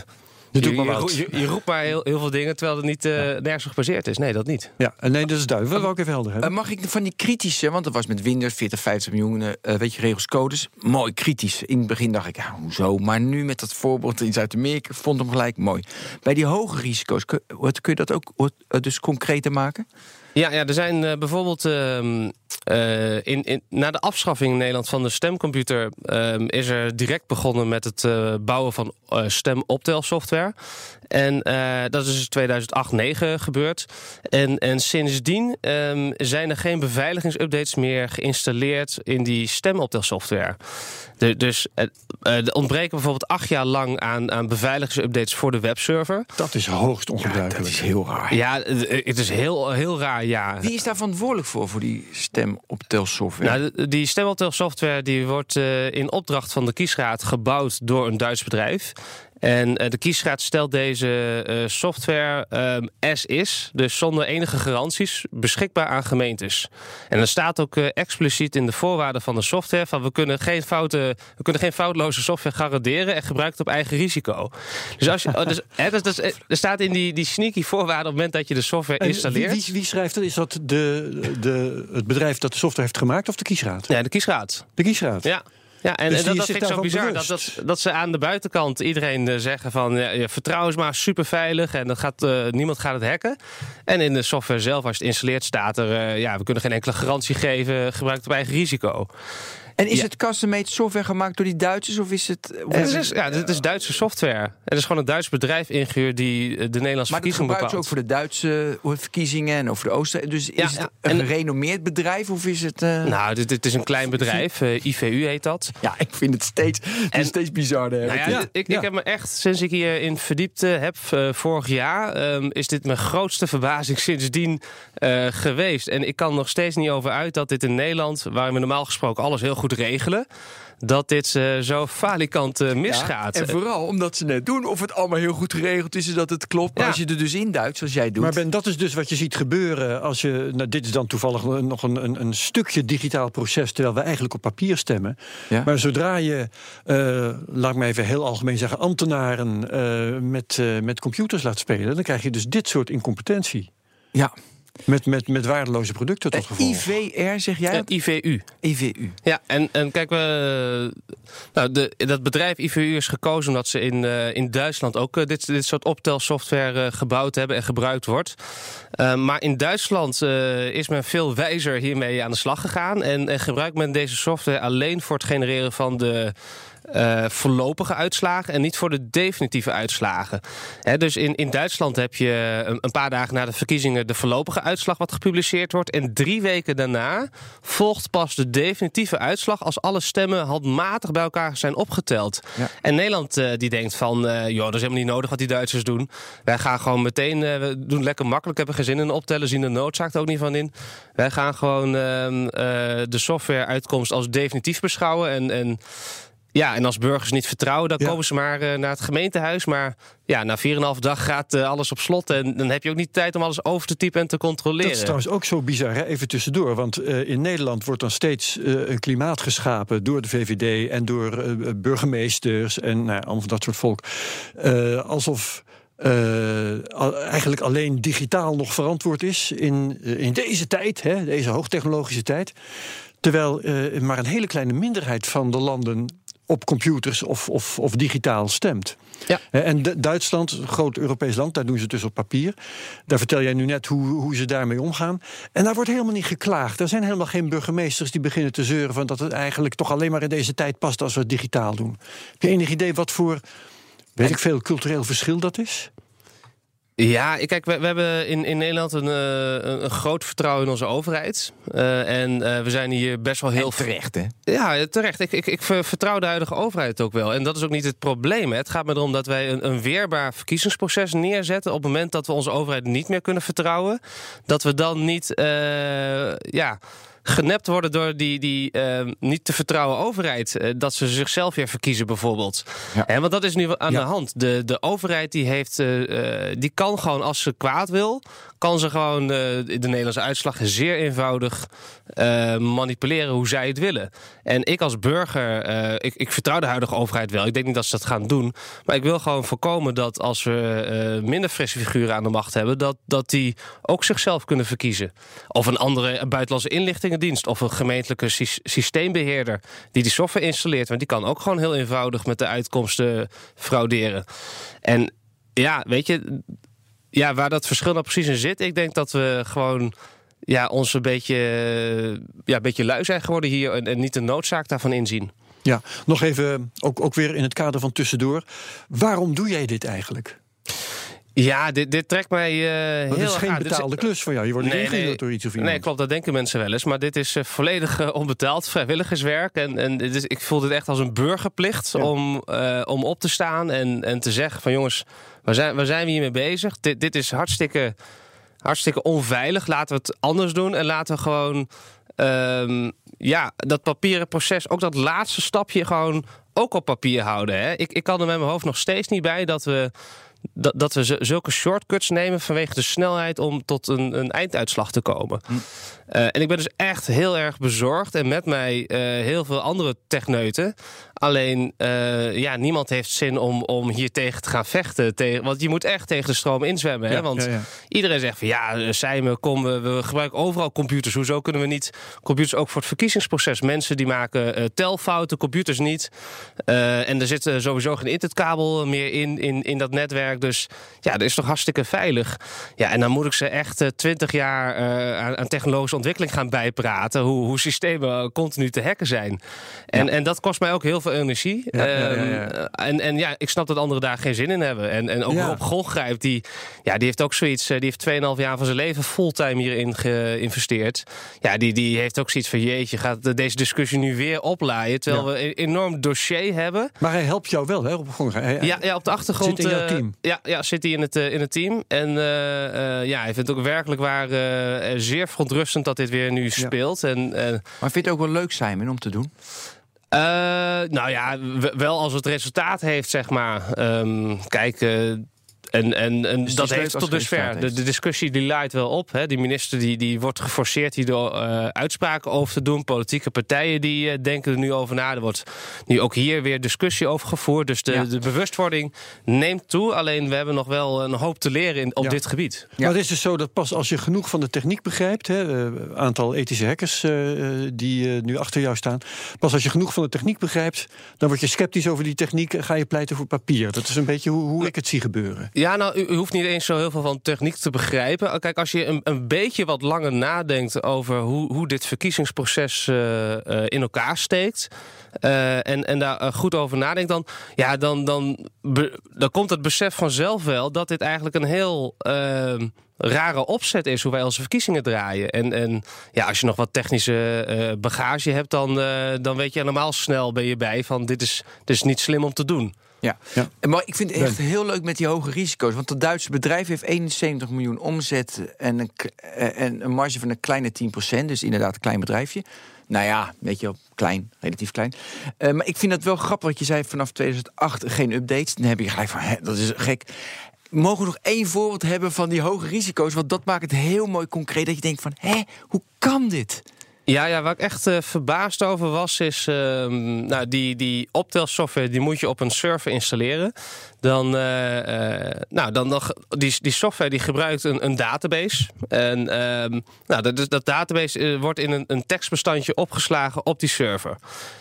Je roept maar heel, heel veel dingen terwijl het niet eh, nergens gebaseerd is. Nee, dat niet. Ja, en nee, dat is duidelijk. Dat wil ik ook even helder Eh, hebben. mag ik van die kritische, want dat was met Windows 40, 50 miljoen, eh, weet je, regels, codes. Mooi kritisch. In het begin dacht ik, ja, hoezo? Maar nu met dat voorbeeld in Zuid-Amerika vond hem gelijk mooi. Bij die hoge risico's, kun, wat, kun je dat ook wat, eh, dus concreter maken? Ja, ja er zijn eh, bijvoorbeeld ehm, eh, in, in, na de afschaffing in Nederland van de stemcomputer ehm, is er direct begonnen met het eh, bouwen van stemoptelsoftware. En eh, dat is dus 2008-9 gebeurd. En, en sindsdien ehm, zijn er geen beveiligingsupdates meer geïnstalleerd in die stemoptelsoftware. De, dus er ontbreken bijvoorbeeld acht jaar lang aan, aan beveiligingsupdates voor de webserver. Dat is hoogst ongebruikelijk. dat is heel raar. Ja, het is heel, heel raar, ja. Wie is daar verantwoordelijk voor, voor die stemoptelsoftware? Nou, die stemoptelsoftware die wordt eh, in opdracht van de kiesraad gebouwd door een Duits bedrijf. En eh, de kiesraad stelt deze eh, software ehm as is, dus zonder enige garanties, beschikbaar aan gemeentes. En er staat ook eh, expliciet in de voorwaarden van de software van we kunnen geen fouten, we kunnen geen foutloze software garanderen en gebruiken het op eigen risico. Dus als je, oh, dus, dat is- er staat in die, die sneaky voorwaarden op het moment dat je de software installeert. Wie, wie, wie schrijft dat? Is dat de, de, het bedrijf dat de software heeft gemaakt of de kiesraad? Ja, de kiesraad. De kiesraad. Ja. Ja, en, Dus en die dat, dat is vind ik zo bizar. Dat, dat, dat ze aan de buitenkant iedereen eh, zeggen van... Ja, vertrouw is maar super veilig en dat gaat, eh, niemand gaat het hacken. En in de software zelf, als je het installeert, staat er... eh, ja, we kunnen geen enkele garantie geven, gebruik het op eigen risico. En is ja. het custom-made software gemaakt door die Duitsers? Of is het... of is het is, ja, dit is Duitse software. Het is gewoon een Duits bedrijf ingehuurd die eh, de Nederlandse maar verkiezingen gebruiken ze ook bepaalt. voor de Duitse eh, verkiezingen en over de Oosten. Dus Ja, is het ja. een En- gerenommeerd bedrijf of is het... eh, Nou, dit, dit is een klein bedrijf, eh, IVU heet dat. Ja, ik vind het steeds, het En- steeds bizarder. Nou ja, Ja, ik, ik heb me echt, sinds ik hierin verdiept eh, heb, eh, vorig jaar, ehm, is dit mijn grootste verbazing sindsdien eh, geweest. En ik kan nog steeds niet over uit dat dit in Nederland, waar we normaal gesproken alles heel goed regelen, dat dit eh, zo falikant eh, misgaat. En vooral omdat ze net doen of het allemaal heel goed geregeld is en dat het klopt. Ja. als je er dus in duikt, zoals jij doet. Maar Ben, dat is dus wat je ziet gebeuren als je. Nou, dit is dan toevallig nog een, een, een stukje digitaal proces, terwijl we eigenlijk op papier stemmen. Ja. Maar zodra je, eh, laat ik maar even heel algemeen zeggen, ambtenaren eh, met, eh, met computers laat spelen, dan krijg je dus dit soort incompetentie. ja. Met, met, met waardeloze producten tot Eh, gevolg. IVR zeg jij? Dat? IVU. IVU. Ja, en, en kijk, we, nou, de, dat bedrijf IVU is gekozen omdat ze in, eh, in Duitsland ook eh, dit, dit soort optelsoftware gebouwd hebben en gebruikt wordt. Eh, maar in Duitsland eh, is men veel wijzer hiermee aan de slag gegaan en, en gebruikt men deze software alleen voor het genereren van de eh, voorlopige uitslagen en niet voor de definitieve uitslagen. Dus in, in Duitsland heb je een, een paar dagen na de verkiezingen de voorlopige uitslag wat gepubliceerd wordt. En drie weken daarna volgt pas de definitieve uitslag als alle stemmen handmatig bij elkaar zijn opgeteld. Ja. En Nederland eh, die denkt van, eh joh, dat is helemaal niet nodig wat die Duitsers doen. Wij gaan gewoon meteen, eh, we doen lekker makkelijk, hebben geen zin in optellen, zien de noodzaak ook niet van in. Wij gaan gewoon ehm, eh, de software-uitkomst als definitief beschouwen en... en ja, en als burgers niet vertrouwen, dan Ja. komen ze maar eh, naar het gemeentehuis. Maar ja, na 4,5 dag gaat eh, alles op slot. En dan heb je ook niet tijd om alles over te typen en te controleren. Dat is trouwens ook zo bizar, hè? even tussendoor. Want in Nederland wordt dan steeds een klimaat geschapen door de VVD en door burgemeesters en nou, ja, allemaal dat soort volk. Alsof. Eh, eigenlijk alleen digitaal nog verantwoord is in, eh, in deze tijd, hè, deze hoogtechnologische tijd. Terwijl eh, maar een hele kleine minderheid van de landen op computers of, of, of digitaal stemt. Ja. En Du- Duitsland, een groot Europees land, daar doen ze het dus op papier. Daar vertel jij nu net hoe, hoe ze daarmee omgaan. En daar wordt helemaal niet geklaagd. Er zijn helemaal geen burgemeesters die beginnen te zeuren van dat het eigenlijk toch alleen maar in deze tijd past als we het digitaal doen. Heb je enig idee wat voor, weet ik veel, cultureel verschil dat is? Ja, kijk, we, we hebben in, in Nederland een, eh, een, een groot vertrouwen in onze overheid. Eh, en eh, we zijn hier best wel heel terecht, hè? Ja, terecht. Ik, ik, ik ver- vertrouw de huidige overheid ook wel. En dat is ook niet het probleem. Hè. Het gaat me erom dat wij een, een weerbaar verkiezingsproces neerzetten. op het moment dat we onze overheid niet meer kunnen vertrouwen. Dat we dan niet. eh, ja. Genept worden door die, die eh, niet te vertrouwen overheid. eh, dat ze zichzelf weer verkiezen, bijvoorbeeld. Ja. En want dat is nu aan Ja. de hand. De, de overheid die heeft, eh, eh, die kan gewoon, als ze kwaad wil, kan ze gewoon de Nederlandse uitslag zeer eenvoudig manipuleren hoe zij het willen. En ik als burger, ik, ik vertrouw de huidige overheid wel. Ik denk niet dat ze dat gaan doen. Maar ik wil gewoon voorkomen dat als we minder frisse figuren aan de macht hebben, dat, dat die ook zichzelf kunnen verkiezen. Of een andere buitenlandse inlichtingendienst. Of een gemeentelijke sy- systeembeheerder die die software installeert. Want die kan ook gewoon heel eenvoudig met de uitkomsten frauderen. En ja, weet je, ja, waar dat verschil nou precies in zit, ik denk dat we gewoon ja, ons een beetje, ja, een beetje lui zijn geworden hier en, en niet de noodzaak daarvan inzien. Ja, nog even, ook, ook weer in het kader van tussendoor. Waarom doe jij dit eigenlijk? Ja, dit, dit trekt mij Want heel het is geen erg aan. Betaalde klus voor jou. Je wordt ingehuurd door iets of iemand. Nee, klopt, dat denken mensen wel eens. Maar dit is eh, volledig eh, onbetaald vrijwilligerswerk. En, en dit is, ik voel dit echt als een burgerplicht Ja. om, om op te staan en, en te zeggen van jongens, waar zijn, waar zijn we hiermee bezig? Dit, dit is hartstikke, hartstikke onveilig. Laten we het anders doen en laten we gewoon ehm, ja, dat papieren proces, ook dat laatste stapje gewoon ook op papier houden. Hè? Ik, ik kan er met mijn hoofd nog steeds niet bij dat we dat, dat we zulke shortcuts nemen vanwege de snelheid om tot een, een einduitslag te komen. Eh, en ik ben dus echt heel erg bezorgd en met mij eh, heel veel andere techneuten. Alleen, eh, ja, niemand heeft zin om, om hier tegen te gaan vechten. Tegen, want je moet echt tegen de stroom inzwemmen. Hè? Want ja, ja. iedereen zegt van ja, Sijmen, kom, we, we gebruiken overal computers. Hoezo kunnen we niet computers ook voor het verkiezingsproces? Mensen die maken telfouten, computers niet. En er zit sowieso geen internetkabel meer in, in, in dat netwerk. Dus ja, dat is toch hartstikke veilig. Ja, en dan moet ik ze echt twintig jaar aan, aan technologische ontwikkeling gaan bijpraten. Hoe, hoe systemen continu te hacken zijn. En, en dat kost mij ook heel veel energie. Ja, ja. Ehm, en, en ja, ik snap dat anderen daar geen zin in hebben. En, en ook. Rob Golgrijp, die, ja, die heeft ook zoiets. eh, Die heeft 2,5 jaar van zijn leven fulltime hierin geïnvesteerd. Ja, die, die heeft ook zoiets van: jeetje, gaat de- deze discussie nu weer oplaaien? Terwijl we een enorm dossier hebben. Maar hij helpt jou wel, hè? Gewoon, hij, Ja, ja, op de achtergrond. Zit in jouw eh, team? ja, ja, zit hij in het, eh, in het team. En ja, hij vindt ook werkelijk waar zeer verontrustend dat dit weer nu speelt. En, eh, Maar vind je het ook wel leuk, Simon, om te doen? eh, nou ja, wel als het resultaat heeft, zeg maar. Ehm, kijk. eh, en, en, en is dat heeft tot dusver. De, discussie die leidt wel op. Hè. Die minister die, die wordt geforceerd hier door eh, uitspraken over te doen. Politieke partijen die eh, denken er nu over na. Er wordt nu ook hier weer discussie over gevoerd. Dus de, Ja. de bewustwording neemt toe. Alleen we hebben nog wel een hoop te leren in, op Ja. dit gebied. Ja. Maar het is dus zo dat pas als je genoeg van de techniek begrijpt, een aantal ethische hackers eh, eh, die eh, nu achter jou staan, pas als je genoeg van de techniek begrijpt, dan word je sceptisch over die techniek en ga je pleiten voor papier. Dat is een beetje hoe, hoe ik het zie gebeuren. Ja, nou, u, hoeft niet eens zo heel veel van techniek te begrijpen. Kijk, als je een, een beetje wat langer nadenkt over hoe, hoe dit verkiezingsproces eh, eh, in elkaar steekt. eh, en, en daar goed over nadenkt, dan, ja, dan, dan, dan komt het besef vanzelf wel dat dit eigenlijk een heel. ehm, Rare opzet is hoe wij onze verkiezingen draaien. En, en ja, als je nog wat technische bagage hebt, dan, eh, dan weet je helemaal snel ben je bij van dit is, dit is niet slim om te doen. Ja. Ja. Maar ik vind het echt heel leuk met die hoge risico's. Want dat Duitse bedrijf heeft 71 miljoen omzet en een, eh, en een marge van een kleine 10%. Dus inderdaad een klein bedrijfje. Nou ja, weet je wel, klein, relatief klein. Eh, maar ik vind het wel grappig wat je zei vanaf 2008 geen updates. Dan heb je gelijk van, hè, dat is gek. Mogen we nog één voorbeeld hebben van die hoge risico's? Want dat maakt het heel mooi concreet. Dat je denkt van, hé, hoe kan dit? Ja, ja, waar ik echt eh, verbaasd over was, is ehm, nou, die, die optelsoftware die moet je op een server installeren. Dan, eh, eh, nou, dan, dan, die, die software die gebruikt een, een database. En ehm, nou, dat, dat database wordt in een, een tekstbestandje opgeslagen op die server.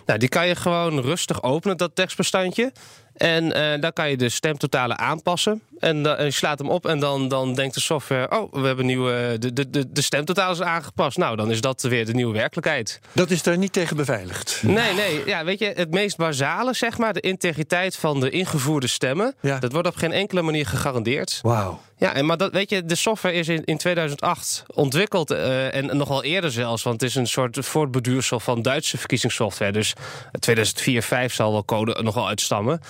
Nou, die kan je gewoon rustig openen, dat tekstbestandje. En eh, dan kan je de stemtotalen aanpassen. En, dan- en je slaat hem op en dan, dan denkt de software... oh, we hebben nieuwe, de, de, de, de stemtotalen is aangepast. Nou, dan is dat weer de nieuwe werkelijkheid. Dat is daar niet tegen beveiligd. Nee, nee. Ja, weet je, het meest basale, zeg maar... de integriteit van de ingevoerde stemmen... Ja. dat wordt op geen enkele manier gegarandeerd. Wauw. Ja, en maar dat, weet je, de software is in, in 2008 ontwikkeld uh, en nog wel eerder zelfs, want het is een soort voortbeduursel van Duitse verkiezingssoftware. Dus 2004, 5 zal wel code nog wel uitstammen.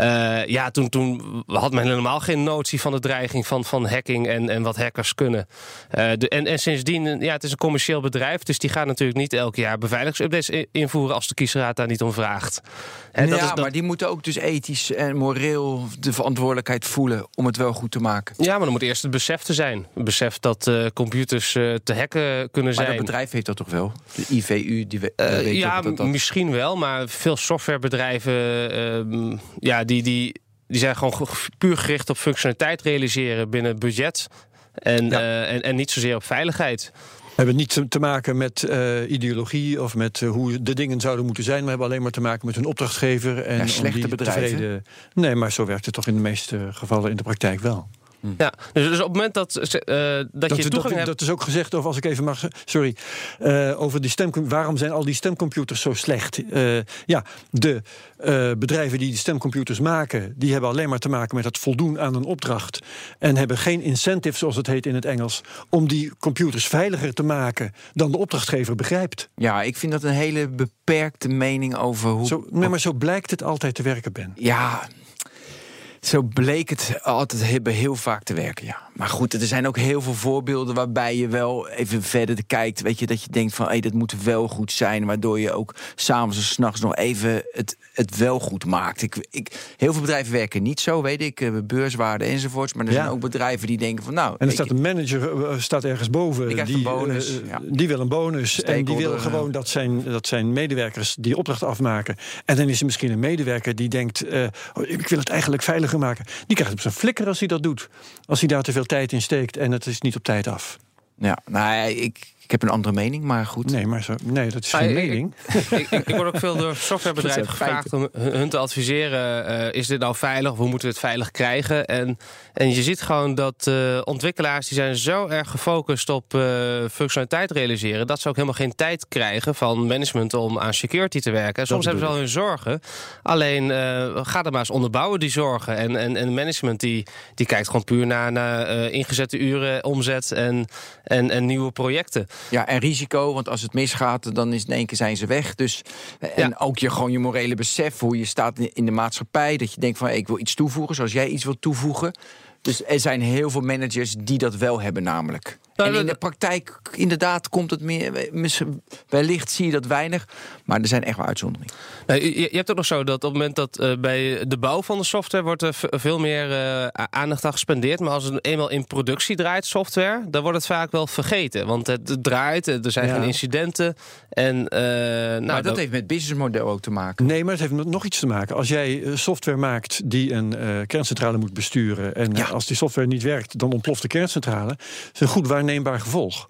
Uh, ja, toen, toen had men helemaal geen notie van de dreiging van, van hacking en, en wat hackers kunnen. Uh, de, en, en sindsdien, ja, het is een commercieel bedrijf, dus die gaat natuurlijk niet elk jaar beveiligingsupdates invoeren als de kiesraad daar niet om vraagt. En ja, dat is, dat... maar die moeten ook dus ethisch en moreel de verantwoordelijkheid voelen om het wel goed te maken. Ja, maar dan moet eerst het besef te zijn. Het besef dat uh, computers uh, te hacken kunnen zijn. Maar dat bedrijf heeft dat toch wel? De IVU, die we, uh, weet Ja, dat dat... misschien wel. Maar veel softwarebedrijven... Uh, ja, die, die, die zijn gewoon puur gericht op functionaliteit realiseren binnen budget. En, ja. en, en niet zozeer op veiligheid. We hebben niet te maken met uh, ideologie of met uh, hoe de dingen zouden moeten zijn. We hebben alleen maar te maken met hun opdrachtgever. En ja, slechte bedrijven. Tevreden... Nee, maar zo werkt het toch in de meeste gevallen in de praktijk wel. Ja, dus, dus op het moment dat, uh, dat, dat je toegang dat, hebt... Dat is ook gezegd, of als ik even mag... Sorry, uh, over die stem... Waarom zijn al die stemcomputers zo slecht? Uh, ja, de bedrijven die die stemcomputers maken... die hebben alleen maar te maken met het voldoen aan een opdracht... en hebben geen incentive, zoals het heet in het Engels... om die computers veiliger te maken dan de opdrachtgever begrijpt. Ja, ik vind dat een hele beperkte mening over hoe... Zo, nee, maar zo blijkt het altijd te werken, Ben. Ja, zo bleek het altijd hebben heel vaak te werken, ja. Maar goed, er zijn ook heel veel voorbeelden waarbij je wel even verder kijkt. Weet je, dat je denkt van, hé, hey, dat moet wel goed zijn. Waardoor je ook s'avonds en s'nachts nog even het, het wel goed maakt. Ik, ik, heel veel bedrijven werken niet zo, weet ik. Beurswaarde enzovoorts. Maar er ja. zijn ook bedrijven die denken van, nou... En er staat een manager staat ergens boven. Die, die, een bonus, uh, ja. die wil een bonus. En die wil gewoon dat zijn, dat zijn medewerkers die opdracht afmaken. En dan is er misschien een medewerker die denkt... Uh, ik wil het eigenlijk maken. Die krijgt op zijn flikker als hij dat doet. Als hij daar te veel tijd in steekt en het is niet op tijd af. Ja, nou, ik, ik heb een andere mening, maar goed. Nee, maar zo, nee dat is geen Ah, ik- mening. ik, ik, ik word ook veel door softwarebedrijven gevraagd om hun te adviseren. eh, is dit nou veilig? Of hoe moeten we het veilig krijgen? En, en je ziet gewoon dat eh, ontwikkelaars die zijn zo erg gefocust op eh, functionaliteit realiseren. dat ze ook helemaal geen tijd krijgen van management om aan security te werken. Soms hebben ze wel hun zorgen. Alleen eh, ga er maar eens onderbouwen die zorgen. En, en, en management die, die kijkt gewoon puur naar, naar eh, ingezette uren, omzet en, en, en nieuwe projecten. Ja, en risico, want als het misgaat, dan is in één keer zijn ze weg. Dus, en Ja. ook je, gewoon je morele besef, hoe je staat in- de maatschappij. Dat je denkt van, hey, ik wil iets toevoegen, zoals jij iets wilt toevoegen. Dus er zijn heel veel managers die dat wel hebben namelijk. Nou, en in de praktijk, inderdaad, komt het meer... Wellicht zie je dat weinig, maar er zijn echt wel uitzonderingen. Nou, je, je hebt ook nog zo dat op het moment dat eh, bij de bouw van de software wordt er veel meer eh, aandacht aan gespendeerd. Maar als het eenmaal in productie draait, software, dan wordt het vaak wel vergeten. Want het draait, eh, er zijn Ja. geen incidenten. En, eh, nou, maar dat heeft met businessmodel ook te maken. Nee, maar het heeft met nog iets te maken. Als jij software maakt die een eh, kerncentrale moet besturen... en Ja. als die software niet werkt, dan ontploft de kerncentrale... dat is een goed waarneembaar gevolg.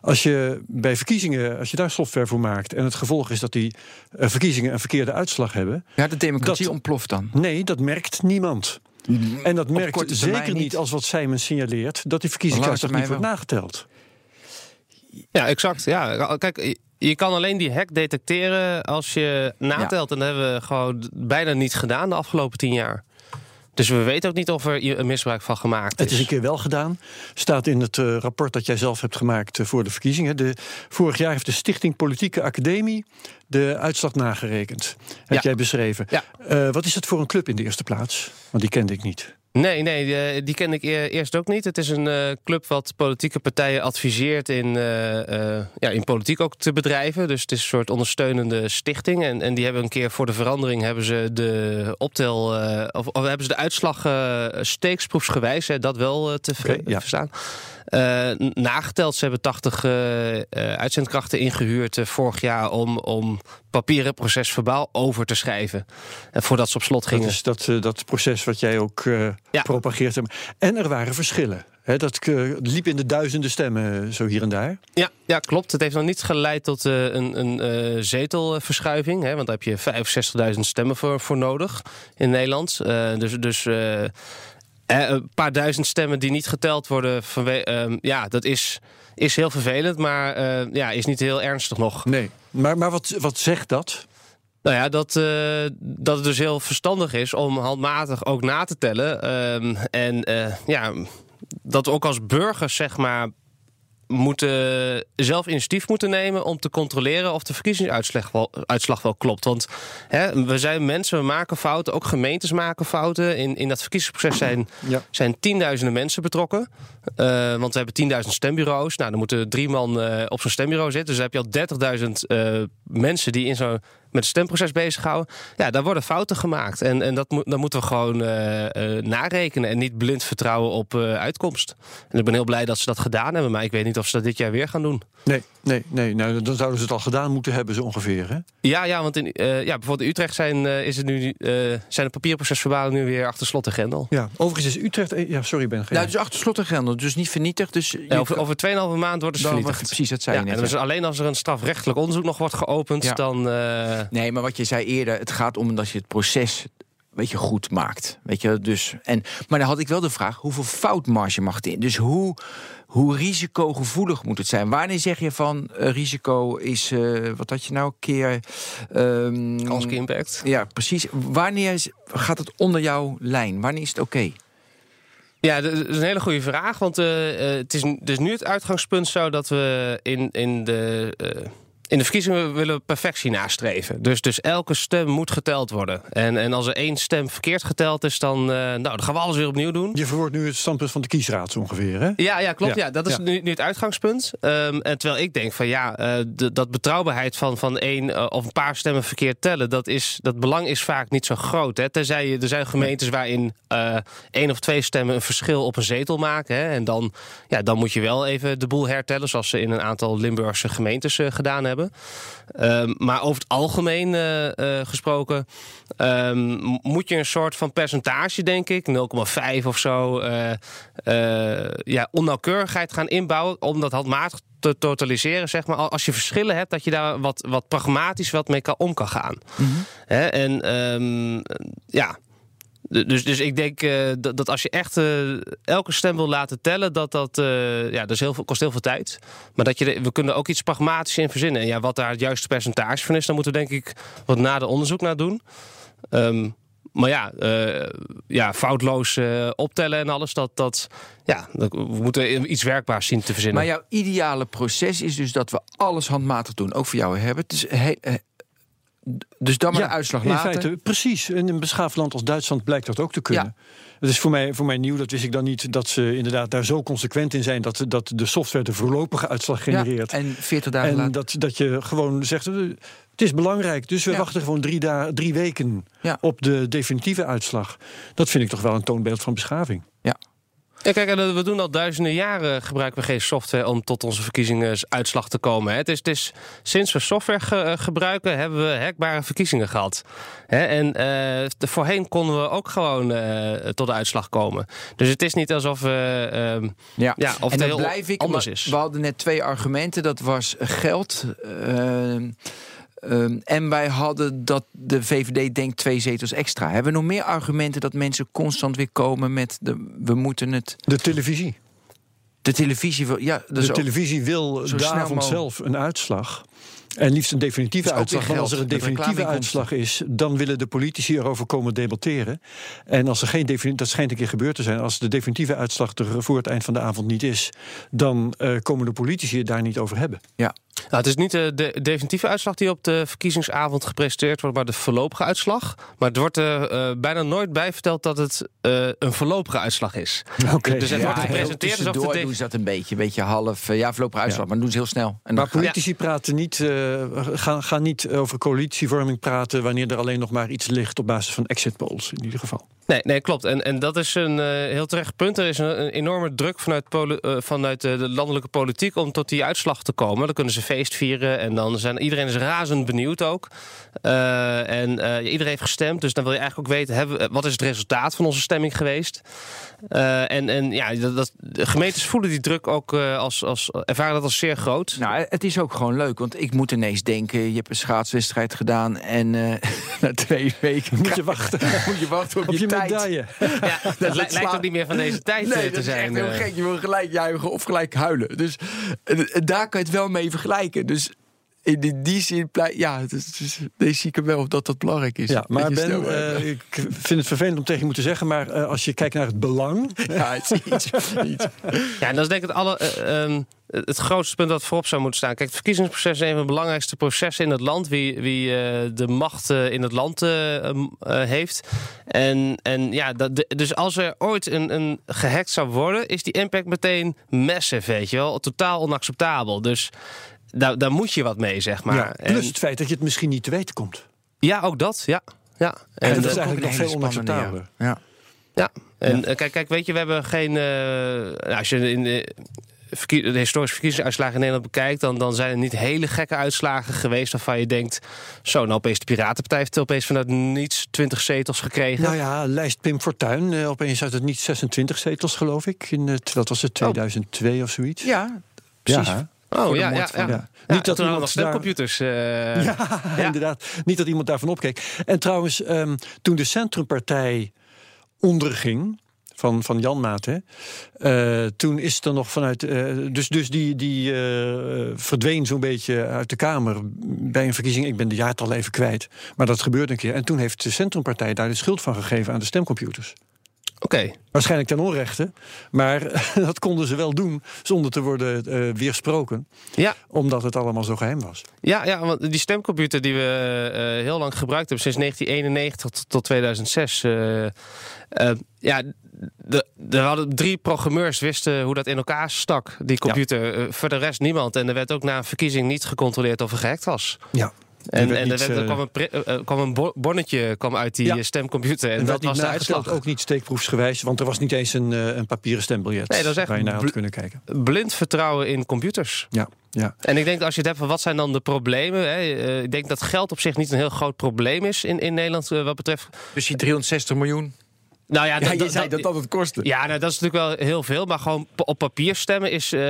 Als je bij verkiezingen, als je daar software voor maakt... en het gevolg is dat die eh, verkiezingen een verkeerde uitslag hebben... Ja, de democratie Dat- ontploft dan. nee, dat merkt niemand. En dat merkt zeker niet als wat Simon signaleert... dat die verkiezingsuitslag niet wordt nageteld. Ja, exact. Ja, kijk, je- je kan alleen die hack detecteren als je natelt. En dat hebben we gewoon bijna niet gedaan de afgelopen tien jaar. Dus we weten ook niet of er misbruik van gemaakt Het is. is een keer wel gedaan. Staat in het eh, rapport dat jij zelf hebt gemaakt eh, voor de verkiezingen. De, vorig jaar heeft de Stichting Politieke Academie de uitslag nagerekend. Heb Ja. jij beschreven. Ja. Eh, wat is het voor een club in de eerste plaats? Want die kende ik niet. Nee, nee, die, die ken ik eerst ook niet. Het is een eh, club wat politieke partijen adviseert in, eh, eh, ja, in politiek ook te bedrijven. Dus het is een soort ondersteunende stichting. En, en die hebben een keer voor de verandering hebben ze de optel, eh, of, of hebben ze de uitslag eh steeksproefsgewijs, hè, dat wel eh, te ver- Oké, ja. Eh, nageteld, ze hebben 80 eh, eh, uitzendkrachten ingehuurd eh, vorig jaar om, om papieren proces verbaal over te schrijven. En voordat ze op slot Dat gingen. is dat, eh, dat proces wat jij ook Ja. propageert. En er waren verschillen. Hè, dat liep in de duizenden stemmen, zo hier en daar. Ja, ja, klopt. Het heeft nog niet geleid tot een, een zetelverschuiving. Hè, want daar heb je 65.000 stemmen voor, voor nodig in Nederland. Dus dus een paar duizend stemmen die niet geteld worden. Ehm, ja, dat is, is heel vervelend, maar eh, ja, is niet heel ernstig nog. Nee. Maar, maar wat, wat zegt dat? Nou ja, dat, eh, dat het dus heel verstandig is om handmatig ook na te tellen. Ehm, en eh, ja, dat we ook als burgers, zeg maar, moeten zelf initiatief moeten nemen om te controleren of de verkiezingsuitslag wel, uitslag wel klopt. Want hè, we zijn mensen, we maken fouten, ook gemeentes maken fouten. In, in dat verkiezingsproces zijn, Ja. zijn tienduizenden mensen betrokken. Eh, want we hebben 10.000 stembureaus. Nou, dan moeten drie man eh, op zo'n stembureau zitten. Dus dan heb je al 30.000 eh, mensen die in zo'n met het stemproces bezighouden. Ja, daar worden fouten gemaakt. En, en dat, moet, dat moeten we gewoon eh, eh, narekenen. En niet blind vertrouwen op eh, uitkomst. En ik ben heel blij dat ze dat gedaan hebben. Maar ik weet niet of ze dat dit jaar weer gaan doen. Nee, nee, nee. Nou, dan zouden ze het al gedaan moeten hebben, zo ongeveer. Hè? Ja, ja want in, eh, ja, bijvoorbeeld in Utrecht zijn, eh, is het nu, eh, zijn de papierprocesverbalen nu weer achter slot en grendel. Ja, overigens is Utrecht... Ja, sorry, Ben. Nou, dus achter slot en grendel, dus niet vernietigd. Dus Ja, over, over 2,5 maand worden ze Dan- vernietigd. Precies, dat zei Ja, je en net. dus ja. alleen als er een strafrechtelijk onderzoek nog wordt geopend, Ja. dan... eh, Nee, maar wat je zei eerder, het gaat om dat je het proces weet je, goed maakt. Weet je, dus, en, maar dan had ik wel de vraag, hoeveel foutmarge mag het in? Dus hoe, hoe risicogevoelig moet het zijn? Wanneer zeg je van eh, risico is, eh, wat had je nou, een keer... ehm, als impact. Ja, precies. Wanneer gaat het onder jouw lijn? Wanneer is het oké? Ja, dat is een hele goede vraag. Want het is dus nu het uitgangspunt zo dat we in, in de. In de verkiezingen willen we perfectie nastreven. Dus, dus elke stem moet geteld worden. En, en als er één stem verkeerd geteld is, dan, eh, nou, dan gaan we alles weer opnieuw doen. Je verwoordt nu het standpunt van de kiesraad zo ongeveer, hè? Ja, ja klopt. Ja, Ja, dat is ja. Nu, nu het uitgangspunt. Ehm, en terwijl ik denk van ja, eh, de, dat betrouwbaarheid van, van één eh, of een paar stemmen verkeerd tellen, dat, is, dat belang is vaak niet zo groot. Hè. Tenzij je, er zijn gemeentes waarin één of twee stemmen een verschil op een zetel maken. Hè. En dan, ja, dan moet je wel even de boel hertellen, zoals ze in een aantal Limburgse gemeentes gedaan hebben. Ehm, maar over het algemeen eh, eh, gesproken ehm, moet je een soort van percentage, denk ik, 0,5 of zo, eh, ja, onnauwkeurigheid gaan inbouwen om dat handmatig te totaliseren, zeg maar. Als je verschillen hebt, dat je daar wat, wat pragmatisch wat mee kan, om kan gaan. Hè, en ehm, ja. Dus, dus ik denk eh, dat, als je echt eh, elke stem wil laten tellen, dat dat, eh, ja, dat is heel veel, kost heel veel tijd. Maar dat je, we kunnen ook iets pragmatisch in verzinnen. En ja, wat daar het juiste percentage van is, dan moeten we denk ik wat nader onderzoek naar doen. Ehm, maar ja, ja foutloos optellen en alles, dat, dat, ja, dat- we moeten iets werkbaars zien te verzinnen. Maar jouw ideale proces is dus dat we alles handmatig doen. Ook voor jou, Herbert. Dus, he- eh, dus dan maar de uitslag in later. feite, precies. In een beschaafd land als Duitsland blijkt dat ook te kunnen. Het is voor mij, voor mij nieuw, dat wist ik dan niet, dat ze inderdaad daar zo consequent in zijn dat, dat de software de voorlopige uitslag Ja, genereert. en 40 dagen en later. dat, dat je gewoon zegt, eh, het is belangrijk, dus we Ja. wachten gewoon drie, da- drie weken Ja. op de definitieve uitslag. Dat vind ik toch wel een toonbeeld van beschaving. Ja. Ja, kijk, eh, we doen al duizenden jaren gebruiken we geen software om tot onze verkiezingsuitslag te komen. Het is, het is, sinds we software ge- eh, gebruiken, hebben we hackbare verkiezingen gehad. En eh, voorheen konden we ook gewoon tot de uitslag komen. Dus het is niet alsof we. ehm, Ja, Ja, of en het heel blijf ik. anders is. We hadden net twee argumenten. Dat was geld. Ehm, en wij hadden dat de VVD denkt twee zetels extra. Hebben we nog meer argumenten dat mensen constant weer komen met de, we moeten het. De televisie. De televisie wil. Ja, de televisie wil mogelijk. zelf een uitslag. En liefst een definitieve Dus uitslag. Want als er een definitieve uitslag is, dan willen de politici erover komen debatteren. En als er geen definitieve, dat schijnt een keer gebeurd te zijn, als de definitieve uitslag er voor het eind van de avond niet is, dan eh, komen de politici het daar niet over hebben. ja. Nou, het is niet de, de definitieve uitslag die op de verkiezingsavond gepresenteerd wordt, maar de voorlopige uitslag. Maar het wordt er eh, bijna nooit bij verteld dat het eh, een voorlopige uitslag is. Oké. Dus het Ja, wordt gepresenteerd alsof tussendoor de doen ze dat een beetje, een beetje half. eh, Ja, voorlopig uitslag, maar dan doen ze heel snel. En Maar politici praten niet, eh, gaan, gaan niet over coalitievorming praten wanneer er alleen nog maar iets ligt op basis van exit polls in ieder geval. Nee, nee klopt. En, en dat is een eh, heel terecht punt. Er is een, een enorme druk vanuit, poli- eh, vanuit de, de landelijke politiek om tot die uitslag te komen. Dan kunnen ze feest vieren en dan zijn iedereen is razend benieuwd ook. Eh, en eh, iedereen heeft gestemd, dus dan wil je eigenlijk ook weten hebben, wat is het resultaat van onze stemming geweest. Eh, en, en ja, dat, dat, de gemeentes voelen die druk ook eh, als, als ervaren dat als zeer groot. Nou, het is ook gewoon leuk, want ik moet ineens denken: je hebt een schaatswedstrijd gedaan en eh, na twee weken Moet je wachten moet je wachten op, op je tijd. medaille. ja, li- lijkt ook niet meer van deze tijd Nee, te dat is zijn. echt heel gek. Je wil gelijk juichen of gelijk huilen. Dus daar kan je het wel mee vergelijken. Dus in die, zin, pleit, ja, dus, deze zie ik hem wel of dat dat belangrijk is. Ja, maar Ben, eh, ik vind het vervelend om tegen je moeten zeggen, maar eh, als je kijkt naar het belang. ja, het is iets. iets. Ja, en dat is denk ik het, alle, eh, ehm, het grootste punt dat voorop zou moeten staan. Kijk, het verkiezingsproces is een van de belangrijkste processen in het land. Wie, wie eh, de macht in het land eh, em, eh, heeft. En, en ja, dat, de- dus als er ooit een, een gehackt zou worden, is die impact meteen massive, weet je wel. Totaal onacceptabel. Dus daar, daar moet je wat mee, zeg maar. ja, En- plus het feit dat je het misschien niet te weten komt. ja, ook dat, ja. ja. En, En, dat eh, is eigenlijk nog veel onacceptabeler. Ja. Ja, en eh, kijk, kijk, weet je, we hebben geen. eh, nou, als je in de, verkie- de historische verkiezingsuitslagen in Nederland bekijkt, dan, dan zijn er niet hele gekke uitslagen geweest waarvan je denkt: zo, nou opeens de Piratenpartij heeft opeens vanuit niets 20 zetels gekregen. Nou ja, lijst Pim Fortuyn. eh, opeens uit het niet 26 zetels, geloof ik. In het, wat was het, 2002 of zoiets? ja, precies. Ja. Oh ja, ja, ja. van- ja. Ja. Niet dat iemand nog stemcomputers. eh, Ja, inderdaad. Niet dat iemand daarvan opkeek. En trouwens, ehm, toen de Centrumpartij onderging van, van Jan Maat, hè, eh, toen is er nog vanuit. eh, dus dus die, die verdween zo'n beetje uit de Kamer bij een verkiezing. Ik ben de jaartal even kwijt. Maar dat gebeurde een keer. En toen heeft de Centrumpartij daar de schuld van gegeven aan de stemcomputers. Oké. Waarschijnlijk ten onrechte. Maar dat konden ze wel doen zonder te worden eh, weersproken. Ja, Omdat het allemaal zo geheim was. Ja, ja, want die stemcomputer die we eh, heel lang gebruikt hebben, sinds 1991 tot, tot 2006. eh, ja, er hadden drie programmeurs wisten hoe dat in elkaar stak, die computer. Voor de rest niemand. En er werd ook na een verkiezing niet gecontroleerd of er gehackt was. Ja. En, er, werd, kwam een, kwam een bo- bonnetje kwam uit die Ja. eh, stemcomputer. En, En dat was de uitslag. ook niet steekproefsgewijs, want er was niet eens een, eh, een papieren stembiljet Nee, dat is echt waar je naar had kunnen kijken. Blind vertrouwen in computers. Ja, ja. En ik denk dat als je het hebt van wat zijn dan de problemen. Hè, eh, ik denk dat geld op zich niet een heel groot probleem is in, in Nederland wat betreft. Dus die 360 miljoen. Nou ja, je zei dat dat het kostte. Ja, nou, dat is natuurlijk wel heel veel. Maar gewoon op papier stemmen is. eh,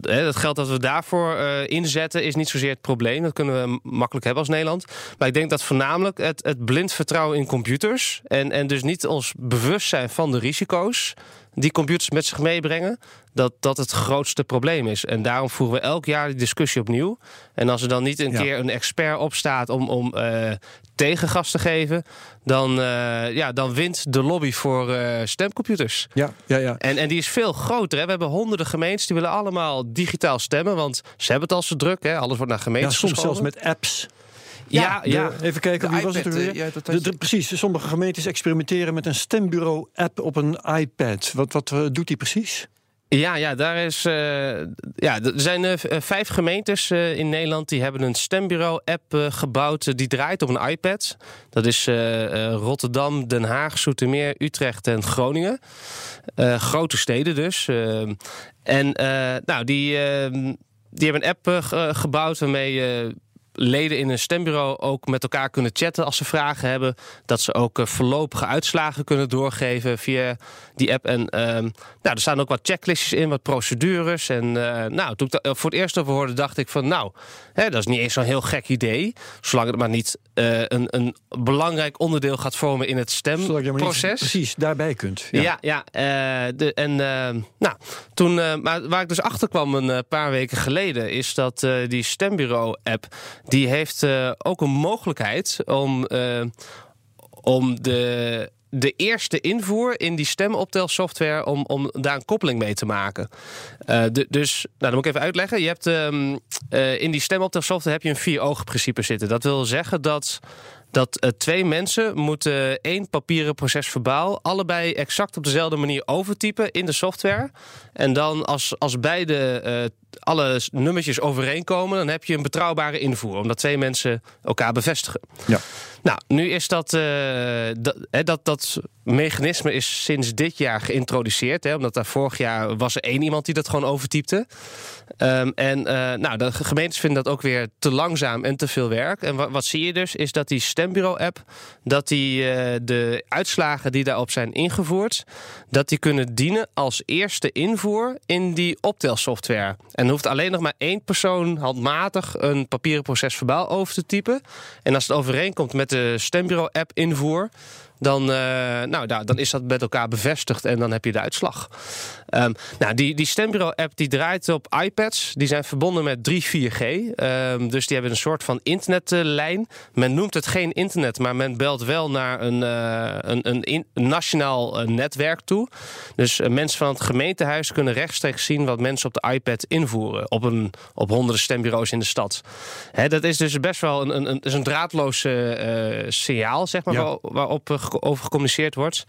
het geld dat we daarvoor eh, inzetten is niet zozeer het probleem. Dat kunnen we makkelijk hebben als Nederland. Maar ik denk dat voornamelijk het, het blind vertrouwen in computers. En, en dus niet ons bewustzijn van de risico's. Die computers met zich meebrengen. Dat dat het grootste probleem is. En daarom voeren we elk jaar die discussie opnieuw. En als er dan niet een Ja. keer een expert opstaat om, om eh, tegengas te geven. Dan, eh, ja, dan wint de lobby voor eh, stemcomputers. Ja, ja, ja. En, en die is veel groter. Hè. We hebben honderden gemeentes die willen allemaal digitaal stemmen. Want ze hebben het al zo druk. Hè. Alles wordt naar ja gemeentes soms geschoven. zelfs met apps. Ja, De- ja. even kijken, De wie was het er weer? eh, ja, dat De- precies, sommige gemeentes experimenteren met een stembureau-app op een iPad. Wat, wat eh, doet die precies? Ja, ja, daar is. eh, ja, er zijn vijf gemeentes eh, in Nederland die hebben een stembureau-app gebouwd. die draait op een iPad. Dat is eh, eh, Rotterdam, Den Haag, Zoetermeer, Utrecht en Groningen. Eh, grote steden dus. En eh, nou, die, eh, die hebben een app eh, ge- gebouwd waarmee. Leden in een stembureau ook met elkaar kunnen chatten als ze vragen hebben. Dat ze ook eh, voorlopige uitslagen kunnen doorgeven via die app. En ehm, nou, er staan ook wat checklistjes in, wat procedures. En eh, nou, toen ik dat voor het eerst over hoorde, dacht ik van nou, hè, dat is niet eens zo'n heel gek idee. Zolang het maar niet eh, een, een belangrijk onderdeel gaat vormen in het stemproces. precies daarbij kunt. Ja, ja. de, en eh, nou, toen, maar waar ik dus achter kwam een paar weken geleden, is dat die stembureau-app, die heeft eh, ook een mogelijkheid om, eh, om de, de eerste invoer in die stemoptelsoftware, om, om daar een koppeling mee te maken. Eh, de- dus, nou, dat moet ik even uitleggen. Je hebt ehm, eh, in die stemoptelsoftware heb je een vier-ogen principe zitten. Dat wil zeggen dat dat twee mensen moeten één papieren proces verbaal allebei exact op dezelfde manier overtypen in de software. En dan als, als beide alle nummertjes overeenkomen, dan heb je een betrouwbare invoer, omdat twee mensen elkaar bevestigen. Ja. Nou, nu is dat, eh, dat, dat, dat mechanisme is sinds dit jaar geïntroduceerd. Hè, omdat daar vorig jaar was er één iemand die dat gewoon overtypte. Ehm, en eh, nou, de gemeentes vinden dat ook weer te langzaam en te veel werk. En wa- wat zie je dus, is dat die stembureau-app, dat die eh, de uitslagen die daarop zijn ingevoerd, dat die kunnen dienen als eerste invoer in die optelsoftware. En hoeft alleen nog maar één persoon handmatig een papieren proces verbaal over te typen. En als het overeenkomt met de stembureau-app invoer, dan, nou, nou, dan is dat met elkaar bevestigd en dan heb je de uitslag. Um, nou, die, die stembureau-app die draait op iPads. Die zijn verbonden met 3 4G. Um, dus die hebben een soort van internetlijn. Men noemt het geen internet, maar men belt wel naar een, uh, een, een, in, nationaal uh, netwerk toe. Dus mensen van het gemeentehuis kunnen rechtstreeks zien wat mensen op de iPad invoeren. Op, een, op honderden stembureaus in de stad. Hè, dat is dus best wel een, een, een, is een draadloos signaal, zeg maar, ja. waarop over gecommuniceerd wordt.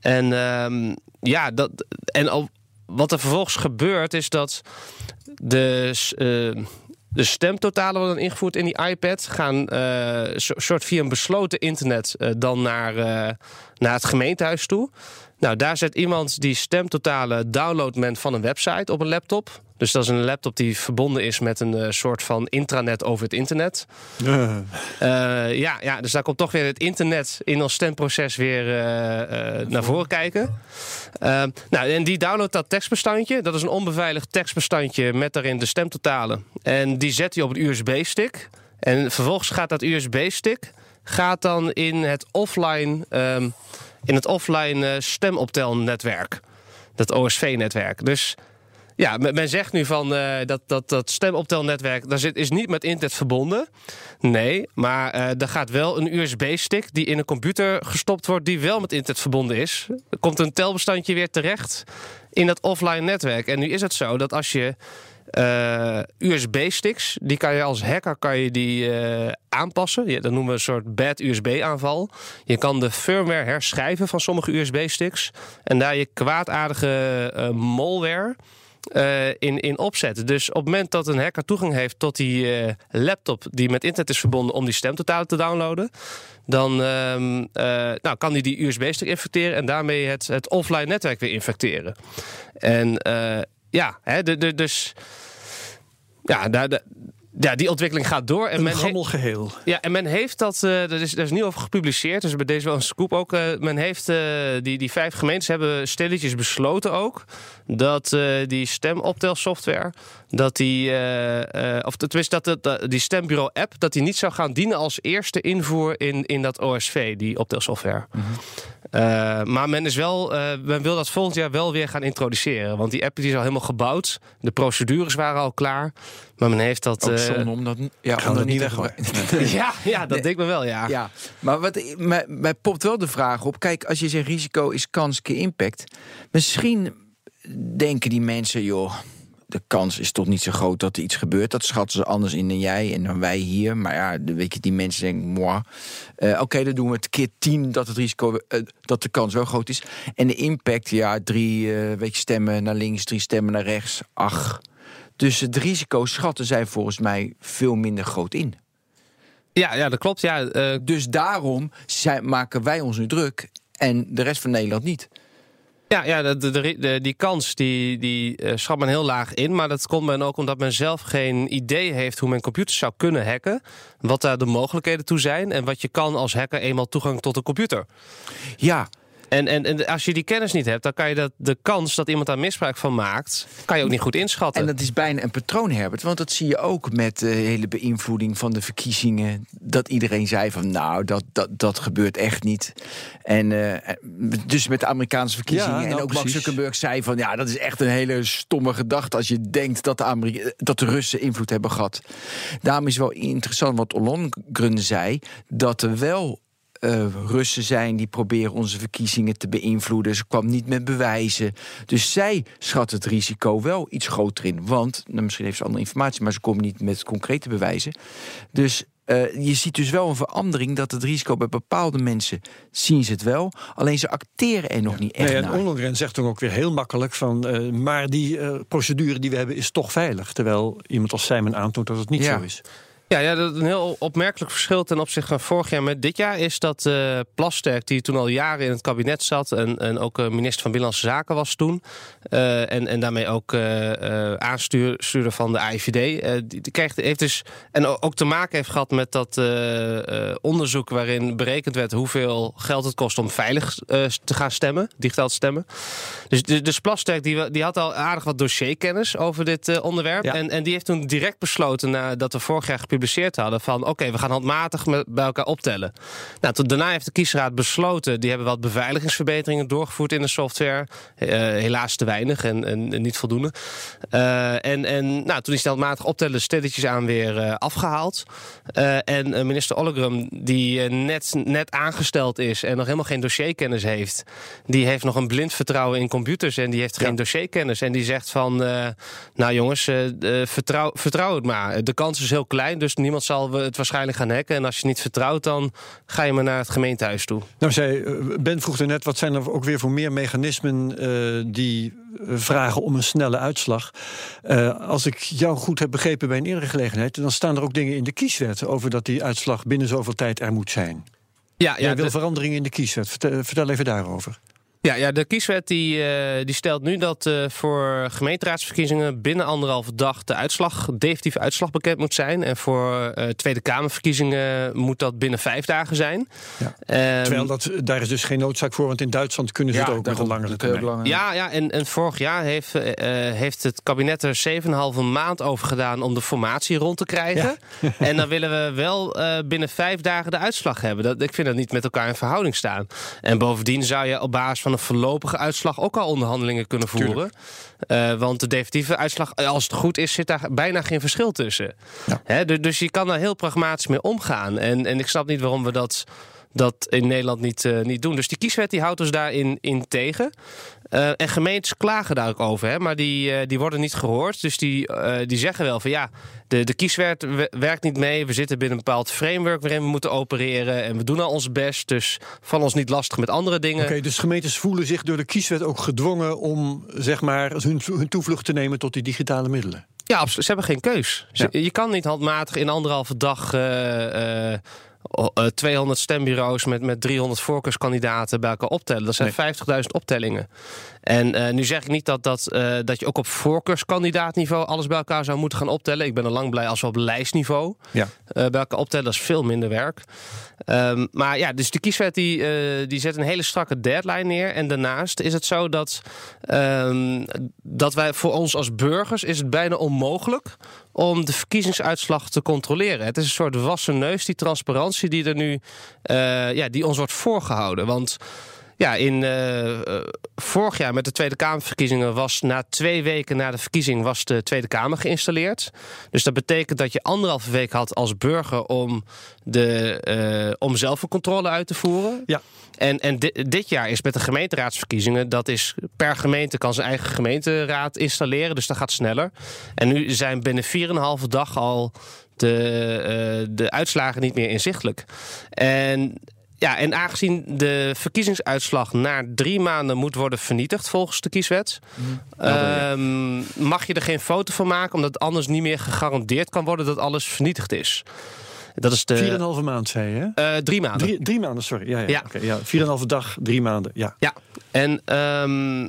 En um, ja, dat, en wat er vervolgens gebeurt is dat de, uh, de stemtotalen worden ingevoerd in die iPad gaan uh, soort via een besloten internet uh, dan naar, naar het gemeentehuis toe. Nou, daar zet iemand die stemtotalen downloadt men van een website op een laptop. Dus dat is een laptop die verbonden is met een uh, soort van intranet over het internet. Uh. Uh, ja, ja, dus daar komt toch weer het internet in ons stemproces weer naar voren kijken. nou, en die downloadt dat tekstbestandje. Dat is een onbeveiligd tekstbestandje met daarin de stemtotalen. En die zet hij op een USB-stick. En vervolgens gaat dat USB-stick gaat dan in het offline, um, in het offline stemoptelnetwerk. Dat OSV-netwerk. Dus ja, men zegt nu van uh, dat, dat, dat stemoptelnetwerk daar zit, is niet met internet verbonden. Nee, maar uh, er gaat wel een USB-stick die in een computer gestopt wordt, die wel met internet verbonden is. Er komt een telbestandje weer terecht in dat offline netwerk. En nu is het zo dat als je uh, USB-sticks, die kan je als hacker kan je die aanpassen. Dat noemen we een soort bad USB-aanval. Je kan de firmware herschrijven van sommige USB-sticks en daar je kwaadaardige malware uh, in, in opzetten. Dus op het moment dat een hacker toegang heeft tot die uh, laptop die met internet is verbonden om die stemtotalen te downloaden, dan uh, nou, kan hij die USB-stick infecteren en daarmee het, het offline netwerk weer infecteren. En ja, hè, de, de, dus ja, daar, ja, die ontwikkeling gaat door. En een men gammel geheel. Ja, en men heeft dat, uh, dat is, daar is nu over gepubliceerd, dus bij deze wel een scoop ook. Uh, men heeft, uh, die, die vijf gemeentes hebben stilletjes besloten ook, dat die stemoptelsoftware, dat die, of tenminste dat, dat die stembureau-app, dat die niet zou gaan dienen als eerste invoer in, in dat OSV, die optelsoftware. Mm uh, maar men, is wel, uh, men wil dat volgend jaar wel weer gaan introduceren. Want die app die is al helemaal gebouwd. De procedures waren al klaar. Maar men heeft dat. Ook uh, zonde om dat, ja, om dat niet weg ja, ja, dat nee. denk ik wel, ja. ja. Maar wat, mij, mij popt wel de vraag op. Kijk, als je zegt risico is kans keer impact. Misschien denken die mensen, joh de kans is toch niet zo groot dat er iets gebeurt. Dat schatten ze anders in dan jij en dan wij hier. Maar ja, weet je, die mensen denken, moi. Uh, Oké, dan doen we het keer tien dat het risico, uh, dat de kans wel groot is. En de impact, ja, drie uh, weet je, stemmen naar links, drie stemmen naar rechts. Ach. Dus het risico schatten zij volgens mij veel minder groot in. Ja, ja dat klopt. Ja, Dus daarom zijn, maken wij ons nu druk en de rest van Nederland niet. Ja, ja de, die kans die, die uh, schat men heel laag in. Maar dat komt men ook omdat men zelf geen idee heeft hoe men computers zou kunnen hacken. Wat daar de mogelijkheden toe zijn. En wat je kan als hacker eenmaal toegang tot een computer. Ja, en, en, en, als je die kennis niet hebt, dan kan je dat, de kans dat iemand daar misbruik van maakt, kan je ook niet goed inschatten. En dat is bijna een patroon, Herbert. Want dat zie je ook met de hele beïnvloeding van de verkiezingen. Dat iedereen zei van nou, dat, dat, dat gebeurt echt niet. En uh, dus met de Amerikaanse verkiezingen. Ja, nou, en ook Max Zuckerberg zei van ja, dat is echt een hele stomme gedachte als je denkt dat de, Amerika dat de Russen invloed hebben gehad. Daarom is wel interessant wat Ollongren zei, dat er wel uh, Russen zijn die proberen onze verkiezingen te beïnvloeden. Ze kwam niet met bewijzen. Dus zij schat het risico wel iets groter in. Want, nou, misschien heeft ze andere informatie, maar ze komen niet met concrete bewijzen. Dus uh, je ziet dus wel een verandering dat het risico bij bepaalde mensen zien ze het wel, alleen ze acteren er nog ja. niet echt nee, en naar. Ollongren zegt dan ook weer heel makkelijk van, uh, maar die uh, procedure die we hebben is toch veilig, terwijl iemand als Simon aantoont dat het niet ja. zo is. Ja, ja, een heel opmerkelijk verschil ten opzichte van vorig jaar met dit jaar is dat uh, Plasterk, die toen al jaren in het kabinet zat en, en ook uh, minister van Binnenlandse Zaken was toen, uh, en, en daarmee ook aanstuurder van de AIVD, die, die kreeg, heeft dus, en ook te maken heeft gehad met dat onderzoek waarin berekend werd hoeveel geld het kost om veilig te gaan stemmen, digitaal stemmen. Dus, dus, dus Plasterk die, die had al aardig wat dossierkennis over dit onderwerp ja. en, en die heeft toen direct besloten nadat er vorig jaar gepubliceerd gepubliceerd hadden van oké, we gaan handmatig met, bij elkaar optellen. Nou, toen, daarna heeft de kiesraad besloten, die hebben wat beveiligingsverbeteringen doorgevoerd in de software. Eh, helaas te weinig en, en, en niet voldoende. Eh, en, en nou, toen is die handmatig optellen stilletjes aan weer eh, afgehaald. Eh, en minister Ollegrum, die net, net aangesteld is en nog helemaal geen dossierkennis heeft, die heeft nog een blind vertrouwen in computers en die heeft geen dossierkennis. En die zegt van, nou jongens, vertrouw, vertrouw het maar. De kans is heel klein, dus niemand zal het waarschijnlijk gaan hacken. En als je het niet vertrouwt, dan ga je maar naar het gemeentehuis toe. Nou, zei, eh, Ben vroeg er net, wat zijn er ook weer voor meer mechanismen eh, die eh, vragen om een snelle uitslag? Als ik jou goed heb begrepen bij een eerdere gelegenheid, dan staan er ook dingen in de kieswet over dat die uitslag binnen zoveel tijd er moet zijn. Ja, Jij ja, wil de- veranderingen in de kieswet. Vertel, vertel even daarover. Ja, ja, de kieswet die, eh, die stelt nu dat eh, voor gemeenteraadsverkiezingen binnen anderhalve dag de uitslag, definitieve uitslag bekend moet zijn. En voor eh, Tweede Kamerverkiezingen moet dat binnen vijf dagen zijn. Ja. Ehm, Terwijl dat, daar is dus geen noodzaak voor, want in Duitsland kunnen ze het ook met een langere termijn. ja, ja en, en vorig jaar heeft, heeft het kabinet er 7,5 maand over gedaan om de formatie rond te krijgen. en dan willen we wel eh, binnen vijf dagen de uitslag hebben. Dat, ik vind dat niet met elkaar in verhouding staan. En bovendien zou je op basis van een voorlopige uitslag ook al onderhandelingen kunnen voeren. Eh, want de definitieve uitslag, eh, als het goed is, zit daar bijna geen verschil tussen. Ja. Hè, du- dus je kan daar heel pragmatisch mee omgaan. En, en ik snap niet waarom we dat, dat in Nederland niet, eh, niet doen. Dus die kieswet die houdt ons daarin in tegen. Eh, en gemeentes klagen daar ook over, hè, maar die, eh, die worden niet gehoord. Dus die, die zeggen wel van ja, de, de kieswet we- werkt niet mee. We zitten binnen een bepaald framework waarin we moeten opereren. En we doen al ons best. Dus van ons niet lastig met andere dingen. Oké, dus gemeentes voelen zich door de kieswet ook gedwongen om zeg maar, hun, hun toevlucht te nemen tot die digitale middelen. Ja, absoluut. Ze hebben geen keus. Ja. Je kan niet handmatig in anderhalve dag 200 stembureaus met, met 300 voorkeurskandidaten bij elkaar optellen. Dat zijn 50.000 optellingen. En eh, nu zeg ik niet dat, dat, eh, dat je ook op voorkeurskandidaatniveau alles bij elkaar zou moeten gaan optellen. Ik ben al lang blij als we op lijstniveau Ja. eh, bij elkaar optellen. Dat is veel minder werk. Ehm, maar ja, dus de kieswet die, eh, die zet een hele strakke deadline neer. En daarnaast is het zo dat, ehm, dat wij voor ons als burgers is het bijna onmogelijk om de verkiezingsuitslag te controleren. Het is een soort wassen neus, die transparantie die er nu eh, ja, die ons wordt voorgehouden. Want ja, in eh, eh, vorig jaar met de Tweede Kamerverkiezingen was na twee weken na de verkiezing was de Tweede Kamer geïnstalleerd. Dus dat betekent dat je anderhalve week had als burger om, de, eh, om zelf een controle uit te voeren. Ja. En, en di- dit jaar is met de gemeenteraadsverkiezingen, dat is per gemeente kan zijn eigen gemeenteraad installeren, dus dat gaat sneller. En nu zijn binnen 4,5 dag al de, de uitslagen niet meer inzichtelijk. En ja, en aangezien de verkiezingsuitslag na drie maanden moet worden vernietigd volgens de kieswet, ehm, mag je er geen foto van maken, omdat anders niet meer gegarandeerd kan worden dat alles vernietigd is. Dat is de 4,5 maand, zei je, hè? eh, drie maanden. Drie, drie maanden, sorry. Ja, ja. Ja. Oké, ja. 4,5 dag, drie maanden. Ja. Ja, en ehm,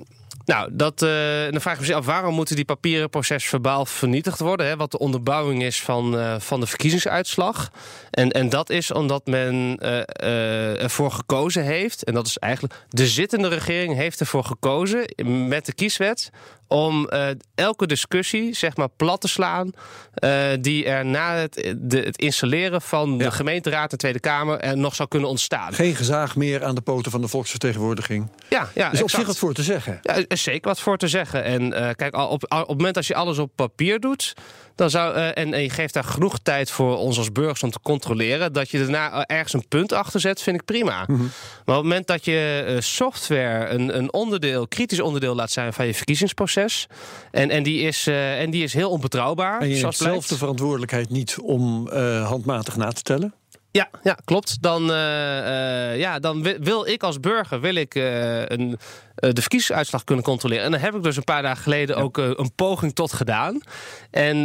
nou, dat, eh, dan vraag ik me af waarom moeten die papieren proces verbaal vernietigd worden? Hè, wat de onderbouwing is van, eh, van de verkiezingsuitslag. En, en dat is omdat men eh, ervoor gekozen heeft, en dat is eigenlijk de zittende regering heeft ervoor gekozen met de kieswet om eh, elke discussie zeg maar plat te slaan eh, die er na het, de, het installeren van Ja. de gemeenteraad en Tweede Kamer er nog zou kunnen ontstaan. Geen gezaag meer aan de poten van de volksvertegenwoordiging. Ja, ja, Dus op zich wat voor te zeggen. Ja, er is zeker wat voor te zeggen. En eh, kijk, al op, op het moment dat je alles op papier doet, dan zou, eh, en, en je geeft daar genoeg tijd voor ons als burgers om te controleren, dat je daarna eh, ergens een punt achter zet, vind ik prima. Mhm. Maar op het moment dat je eh, software een, een onderdeel, kritisch onderdeel laat zijn van je verkiezingsproces, en, en, die, is, en die is heel onbetrouwbaar. En je zelf de verantwoordelijkheid niet om handmatig na te tellen. Ja, ja klopt. Dan, eh, eh, ja, dan wi- wil ik als burger wil ik, eh, een, de verkiezingsuitslag kunnen controleren. En daar heb ik dus een paar dagen geleden ook een poging tot gedaan. En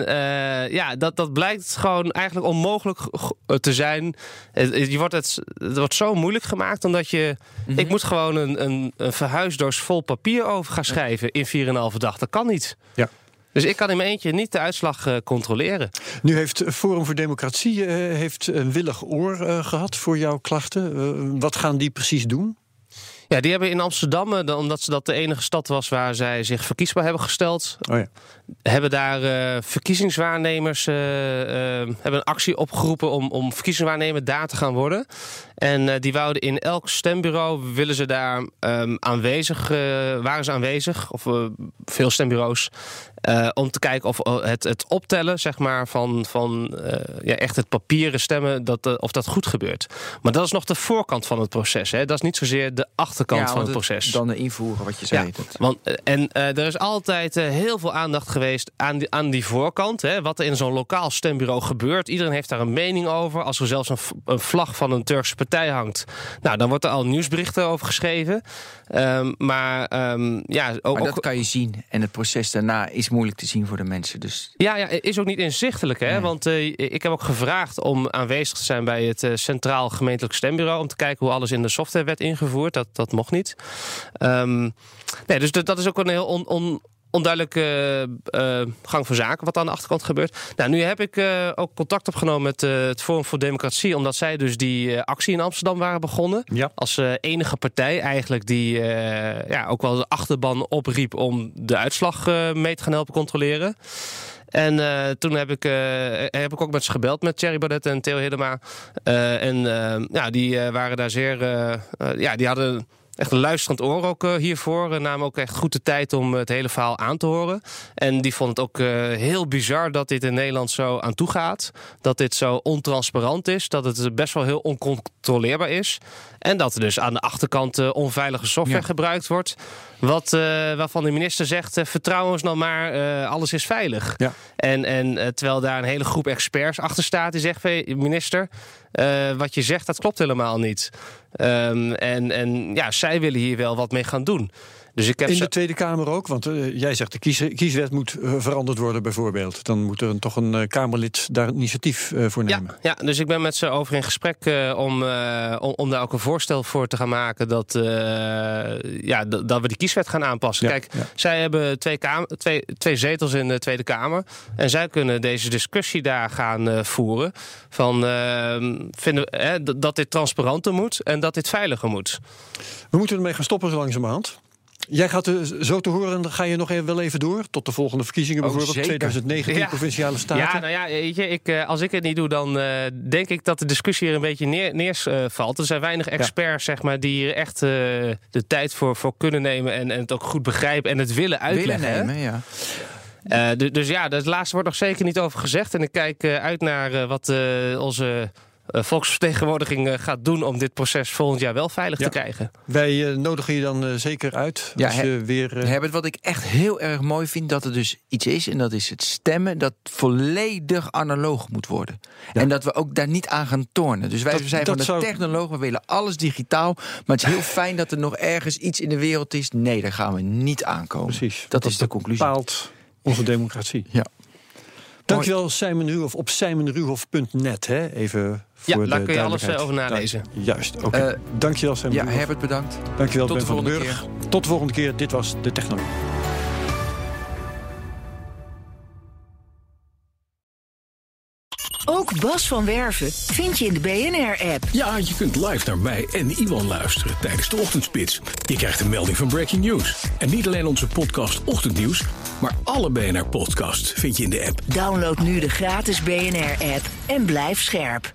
ja, dat, dat blijkt gewoon eigenlijk onmogelijk te zijn. Het, je wordt het, het wordt zo moeilijk gemaakt omdat je... Ik moet gewoon een, een, een verhuisdoos vol papier over gaan schrijven in 4,5 dag. Dat kan niet. Ja. Dus ik kan in mijn eentje niet de uitslag eh, controleren. Nu heeft Forum voor Democratie eh, heeft een willig oor eh, gehad voor jouw klachten. Wat gaan die precies doen? Ja, die hebben in Amsterdam, omdat ze dat de enige stad was waar zij zich verkiesbaar hebben gesteld, Oh ja. Hebben daar eh, verkiezingswaarnemers eh, hebben een actie opgeroepen om, om verkiezingswaarnemer daar te gaan worden. En die wouden in elk stembureau willen ze daar ehm, aanwezig, waren ze aanwezig, of veel stembureaus, om te kijken of het, het optellen zeg maar, van, van ja, echt het papieren stemmen, dat, of dat goed gebeurt. Maar dat is nog de voorkant van het proces. Hè? Dat is niet zozeer de achterkant Ja, van het proces. Dan de invoeren, wat je zei. Ja, want, en er is altijd heel veel aandacht geweest aan die, aan die voorkant. Hè, wat er in zo'n lokaal stembureau gebeurt. Iedereen heeft daar een mening over. Als er zelfs een, vlag van een Turkse partij hangt. Nou, dan wordt er al nieuwsberichten over geschreven. Ehm, maar ehm, ja, ook, Maar ook- dat kan je zien. En het proces daarna is moeilijk te zien voor de mensen. Dus ja, ja, is ook niet inzichtelijk. Hè? Want eh, ik heb ook gevraagd om aanwezig te zijn bij het eh, Centraal Gemeentelijk Stembureau. Om te kijken hoe alles in de software werd ingevoerd. Dat, dat mocht niet. Ehm, nee, dus dat, dat is ook een heel on, on- onduidelijke eh, eh, gang van zaken wat aan de achterkant gebeurt. Nou, nu heb ik eh, ook contact opgenomen met het Forum voor Democratie. Omdat zij dus die actie in Amsterdam waren begonnen. Ja. Als enige partij eigenlijk die ja, ook wel de achterban opriep om de uitslag mee te gaan helpen controleren. En toen heb ik, heb ik ook met ze gebeld, met Thierry Baudet en Theo Hiddema. En ja, die waren daar zeer... ja, die hadden echt een luisterend oor ook eh, hiervoor. En namen ook echt goed de tijd om het hele verhaal aan te horen. En die vond het ook eh, heel bizar dat dit in Nederland zo aan toe gaat. Dat dit zo ontransparant is. Dat het best wel heel oncontroleerbaar is. En dat er dus aan de achterkant eh, onveilige software Ja. gebruikt wordt. Wat, eh, waarvan de minister zegt, eh, vertrouw ons nou maar, eh, alles is veilig. Ja. En, en terwijl daar een hele groep experts achter staat die zegt, "Hey, minister, wat je zegt, dat klopt helemaal niet. Ehm, en, en ja, zij willen hier wel wat mee gaan doen. Dus ik heb In de Tweede Kamer ook, want jij zegt de kies, kieswet moet veranderd worden bijvoorbeeld. Dan moet er een, toch een Kamerlid daar een initiatief voor nemen. ja, dus ik ben met ze over in gesprek om, om, om daar ook een voorstel voor te gaan maken dat, ja, dat we die kieswet gaan aanpassen. Ja, Kijk, ja. zij hebben twee, kamer, twee, twee zetels in de Tweede Kamer en zij kunnen deze discussie daar gaan eh, voeren. Van eh, vinden we, hè, dat dit transparanter moet en dat dit veiliger moet. We moeten ermee gaan stoppen zo langzamerhand. Jij gaat er zo te horen, dan ga je nog even, wel even door. Tot de volgende verkiezingen, Oh, bijvoorbeeld zeker. 2019 Ja. provinciale staten. Ja, nou ja, weet je, ik, eh, als ik het niet doe, dan eh, denk ik dat de discussie er een beetje neer, neervalt. er zijn weinig experts, zeg maar, die hier echt eh, de tijd voor, voor kunnen nemen en, en het ook goed begrijpen en het willen willen uitleggen. hè? nemen, ja. Eh, du- dus ja, het laatste wordt nog zeker niet over gezegd. En ik kijk eh, uit naar wat eh, onze volksvertegenwoordiging eh, gaat doen om dit proces volgend jaar wel veilig Ja. te krijgen. Wij eh, nodigen je dan eh, zeker uit. Ja, als je weer, eh, Herbert, wat ik echt heel erg mooi vind, dat er dus iets is. En dat is het stemmen dat volledig analoog moet worden. En dat we ook daar niet aan gaan tornen. Dus wij Dat- zijn van de zou- technoloog, we willen alles digitaal. Maar het is heel fijn dat er nog ergens iets in de wereld is. Nee, daar gaan we niet aankomen. precies. Dat is de conclusie. bepaalt onze democratie. Ja. Dankjewel Simon Ruhoff op simonruhoff.net. Hè? Even Ja, daar kun je alles, eh, over nalezen. Juist, oké. Eh, Dankjewel Simon Ja. Herbert, bedankt. Dankjewel tot Ben de van den Burg. Tot de volgende keer. Dit was De Technoloog. Ook Bas van Werven vind je in de BNR-app. Ja, je kunt live naar mij en Iwan luisteren tijdens de ochtendspits. Je krijgt een melding van Breaking News. En niet alleen onze podcast Ochtendnieuws, maar alle BNR-podcasts vind je in de app. Download nu de gratis BNR-app en blijf scherp.